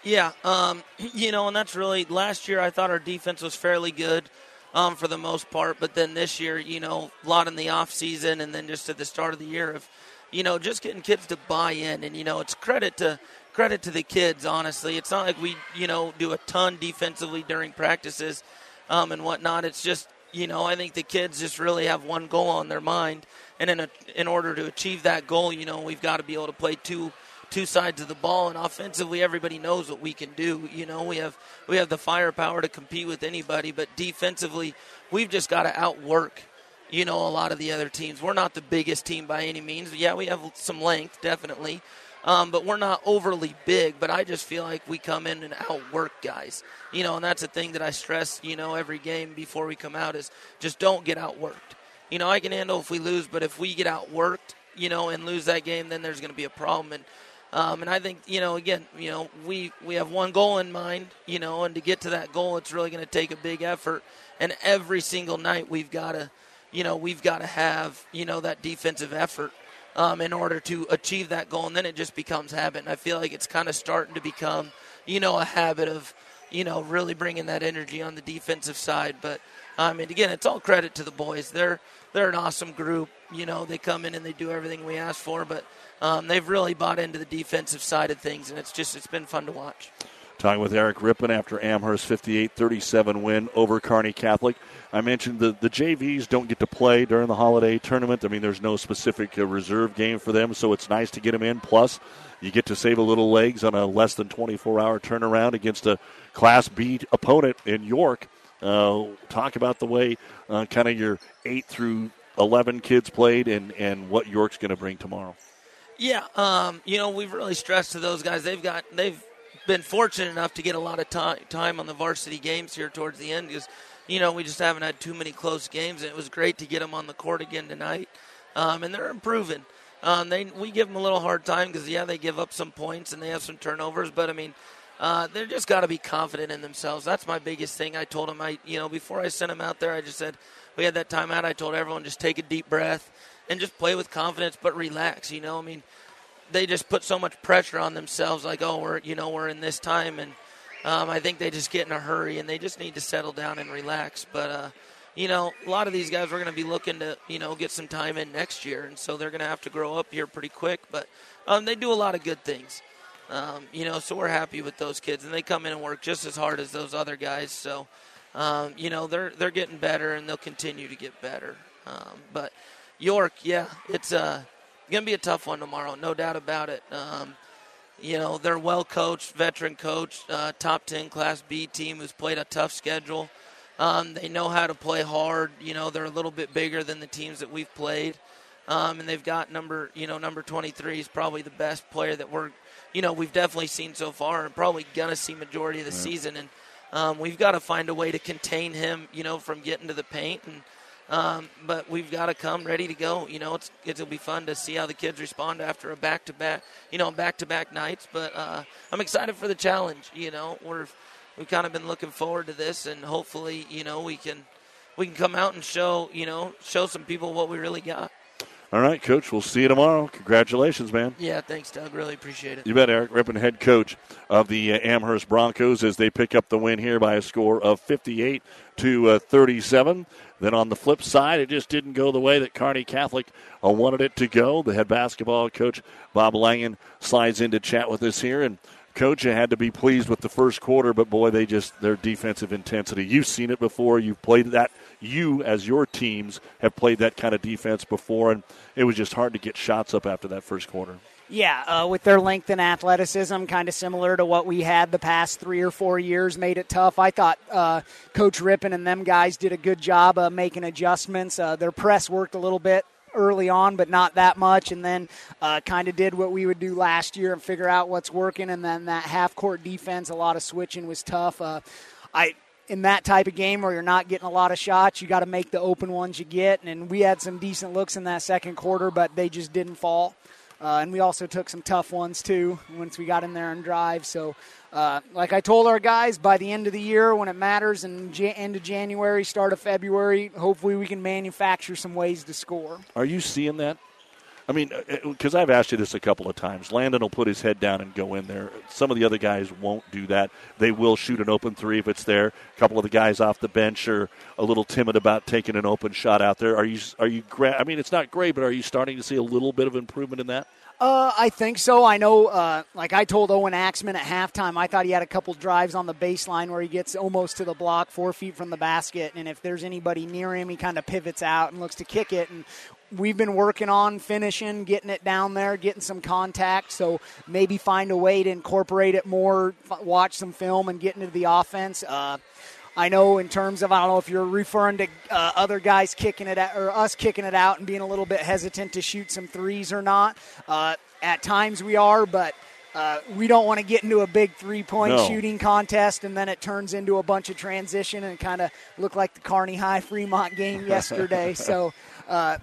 Yeah, um, [clears throat] you know, and that's really last year. I thought our defense was fairly good um, for the most part. But then this year, you know, a lot in the off season, and then just at the start of the year of, you know, just getting kids to buy in. And you know, it's credit to credit to the kids. Honestly, it's not like we, you know, do a ton defensively during practices um, and whatnot. It's just, you know, I think the kids just really have one goal on their mind, and in a, in order to achieve that goal, you know, we've got to be able to play two two sides of the ball. And offensively everybody knows what we can do. You know we have we have the firepower to compete with anybody. But defensively we've just got to outwork you know a lot of the other teams. We're not the biggest team by any means. Yeah we have some length definitely um, but we're not overly big but i just feel like we come in and outwork guys. You know and that's the thing that i stress you know every game before we come out is just don't get outworked. You know i can handle if we lose but if we get outworked you know and lose that game then there's going to be a problem. And um, and I think you know, again, you know, we we have one goal in mind, you know, and to get to that goal, it's really going to take a big effort. And every single night, we've got to, you know, we've got to have, you know, that defensive effort um, in order to achieve that goal. And then it just becomes habit. And I feel like it's kind of starting to become, you know, a habit of, you know, really bringing that energy on the defensive side. But I mean, again, it's all credit to the boys. They're they're an awesome group. You know, they come in and they do everything we ask for, but um, they've really bought into the defensive side of things, and it's just it's been fun to watch. Talking with Eric Rippon after Amherst 58-37 win over Kearney Catholic. I mentioned the, the JVs don't get to play during the holiday tournament. I mean, there's no specific uh, reserve game for them, so it's nice to get them in. Plus, you get to save a little legs on a less than 24-hour turnaround against a Class B opponent in York. Uh, talk about the way uh, kind of your 8 through 11 kids played and, and what York's going to bring tomorrow. Yeah, um, you know, we've really stressed to those guys. They've got they've been fortunate enough to get a lot of time time on the varsity games here towards the end because you know we just haven't had too many close games. And it was great to get them on the court again tonight, um, and they're improving. Um, they we give them a little hard time because yeah they give up some points and they have some turnovers, but I mean. Uh, they're just got to be confident in themselves. That's my biggest thing. I told them, I you know, before I sent them out there, I just said we had that timeout. I told everyone just take a deep breath, and just play with confidence, but relax. You know, I mean, they just put so much pressure on themselves, like, oh, we're you know we're in this time, and um, I think they just get in a hurry and they just need to settle down and relax. But uh, you know, a lot of these guys are going to be looking to you know get some time in next year, and so they're going to have to grow up here pretty quick. But um, they do a lot of good things. Um, you know, so we're happy with those kids, and they come in and work just as hard as those other guys. So, um, you know, they're they're getting better, and they'll continue to get better. Um, but York, yeah, it's uh, going to be a tough one tomorrow, no doubt about it. Um, you know, they're well coached, veteran coach, uh, top 10 Class B team who's played a tough schedule. Um, they know how to play hard. You know, they're a little bit bigger than the teams that we've played. Um, and they've got number, you know, number 23 is probably the best player that we're, you know, we've definitely seen so far and probably going to see majority of the yeah. season. And um, we've got to find a way to contain him, you know, from getting to the paint and – um, but we've got to come ready to go. You know, it's it'll be fun to see how the kids respond after a back to back, you know, back to back nights. But uh, I'm excited for the challenge. You know, we're we've kind of been looking forward to this, and hopefully, you know, we can we can come out and show you know show some people what we really got. All right, Coach. We'll see you tomorrow. Congratulations, man. Yeah, thanks, Doug. Really appreciate it. You bet, Eric Rippon, head coach of the uh, Amherst Broncos, as they pick up the win here by a score of 58 to uh, 37. Then on the flip side, it just didn't go the way that Kearney Catholic uh, wanted it to go. The head basketball coach Bob Langen slides in to chat with us here, and coach had to be pleased with the first quarter, but boy, they just their defensive intensity. You've seen it before. You've played that. You, as your teams, have played that kind of defense before, and it was just hard to get shots up after that first quarter. Yeah, uh, with their length and athleticism, kind of similar to what we had the past three or four years, made it tough. I thought uh, Coach Rippon and them guys did a good job of making adjustments. Uh, their press worked a little bit early on, but not that much, and then uh, kind of did what we would do last year and figure out what's working. And then that half court defense, a lot of switching was tough. Uh, I in that type of game where you're not getting a lot of shots, you got to make the open ones you get. And we had some decent looks in that second quarter, but they just didn't fall. Uh, and we also took some tough ones too once we got in there and drive. So, uh, like I told our guys, by the end of the year, when it matters, in ja- end of January, start of February, hopefully we can manufacture some ways to score. Are you seeing that? I mean, because I've asked you this a couple of times. Landon will put his head down and go in there. Some of the other guys won't do that. They will shoot an open three if it's there. A couple of the guys off the bench are a little timid about taking an open shot out there. Are you? Are you? I mean, it's not great, but are you starting to see a little bit of improvement in that? Uh, I think so. I know, uh, like I told Owen Axman at halftime, I thought he had a couple drives on the baseline where he gets almost to the block, four feet from the basket, and if there's anybody near him, he kind of pivots out and looks to kick it. And we've been working on finishing, getting it down there, getting some contact. So maybe find a way to incorporate it more, watch some film, and get into the offense. Uh, I know in terms of I don't know if you're referring to uh, other guys kicking it out, or us kicking it out and being a little bit hesitant to shoot some threes or not. Uh, at times we are, but. Uh, we don't want to get into a big three point No. shooting contest and then it turns into a bunch of transition and kind of look like the Kearney High Fremont game [laughs] yesterday. so uh,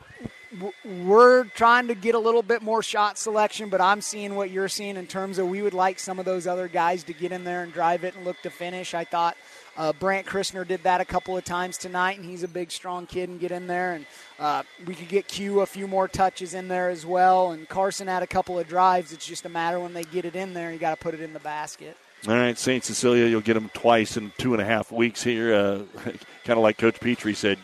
we're trying to get a little bit more shot selection, but I'm seeing what you're seeing in terms of we would like some of those other guys to get in there and drive it and look to finish. I thought uh, Brant Christner did that a couple of times tonight, and he's a big, strong kid and get in there. And uh, we could get Q a few more touches in there as well. And Carson had a couple of drives. It's just a matter when they get it in there, you got to put it in the basket. All right, St. Cecilia, you'll get them twice in two and a half weeks here. Uh, [laughs] kind of like Coach Petrie said,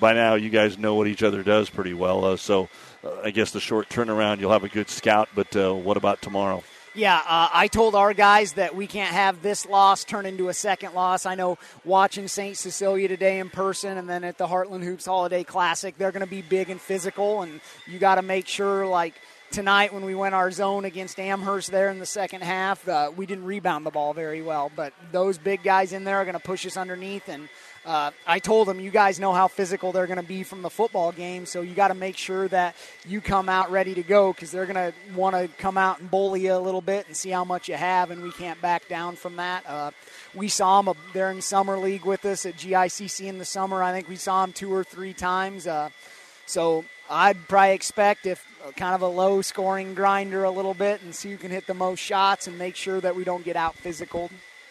by now you guys know what each other does pretty well. Uh, so uh, I guess the short turnaround, you'll have a good scout, but uh, what about tomorrow? Yeah, uh, I told our guys that we can't have this loss turn into a second loss. I know watching St. Cecilia today in person and then at the Heartland Hoops Holiday Classic, they're going to be big and physical, and you got to make sure, like, tonight when we went our zone against Amherst there in the second half, uh, we didn't rebound the ball very well. But those big guys in there are going to push us underneath. And uh, I told them, you guys know how physical they're going to be from the football game, so you got to make sure that you come out ready to go because they're going to want to come out and bully you a little bit and see how much you have, and we can't back down from that. Uh, we saw them there in summer league with us at GICC in the summer. I think we saw them two or three times. Uh, so I'd probably expect if uh, kind of a low scoring grinder a little bit and see who can hit the most shots and make sure that we don't get out physical.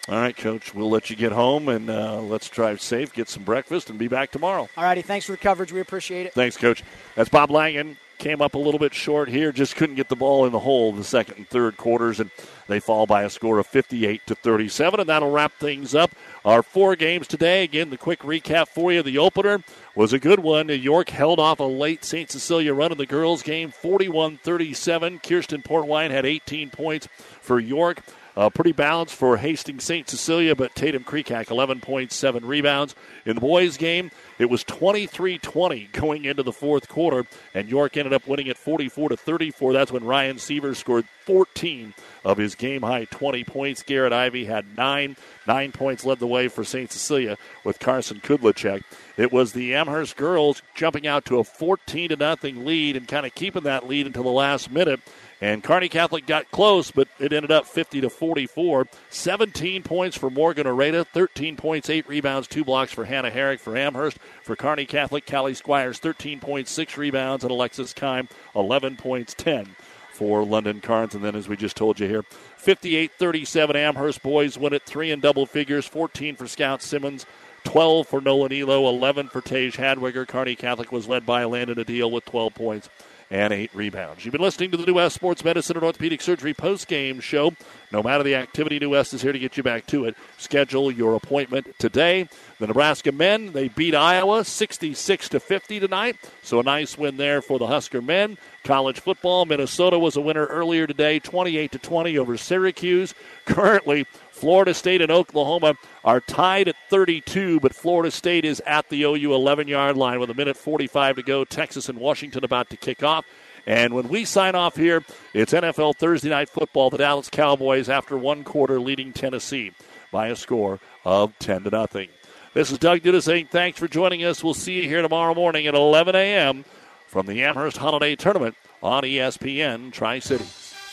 All right, Coach, we'll let you get home and uh, let's drive safe, get some breakfast, and be back tomorrow. All righty, thanks for the coverage. We appreciate it. Thanks, Coach. That's Bob Langen. Came up a little bit short here, just couldn't get the ball in the hole in the second and third quarters, and they fall by a score of 58 to 37, and that'll wrap things up. Our four games today. Again, the quick recap for you. The opener was a good one. New York held off a late St. Cecilia run in the girls' game, 41 37. Kirsten Portwine had 18 points for York. Uh, pretty balanced for Hastings St. Cecilia, but Tatum Creekhack 11.7 rebounds. In the boys' game, it was 23 20 going into the fourth quarter, and York ended up winning it 44 to 34. That's when Ryan Sievers scored 14 of his game high 20 points. Garrett Ivy had nine. Nine points led the way for St. Cecilia with Carson Kudlacek. It was the Amherst girls jumping out to a 14 to nothing lead and kind of keeping that lead until the last minute. And Kearney Catholic got close, but it ended up 50 to 44. 17 points for Morgan Areta, 13 points, 8 rebounds, 2 blocks for Hannah Herrick for Amherst. For Kearney Catholic, Callie Squires, 13.6 rebounds, and Alexis Kime, 11 points, 10 for London Carnes. And then, as we just told you here, 58 37 Amherst boys win it, 3 in double figures, 14 for Scout Simmons. 12 for Nolan Elo, 11 for Tage Hadwiger. Kearney Catholic was led by Landon Adil with 12 points and eight rebounds. You've been listening to the New West Sports Medicine and Orthopedic Surgery post-game show. No matter the activity, New West is here to get you back to it. Schedule your appointment today. The Nebraska men they beat Iowa 66 to 50 tonight, so a nice win there for the Husker men. College football, Minnesota was a winner earlier today, 28 to 20 over Syracuse. Currently, Florida State and Oklahoma are tied at 32, but Florida State is at the OU 11 yard line with a minute 45 to go. Texas and Washington about to kick off. And when we sign off here, it's NFL Thursday Night Football. The Dallas Cowboys, after one quarter, leading Tennessee by a score of 10 to nothing. This is Doug Duda saying thanks for joining us. We'll see you here tomorrow morning at 11 a.m. from the Amherst Holiday Tournament on ESPN Tri Cities.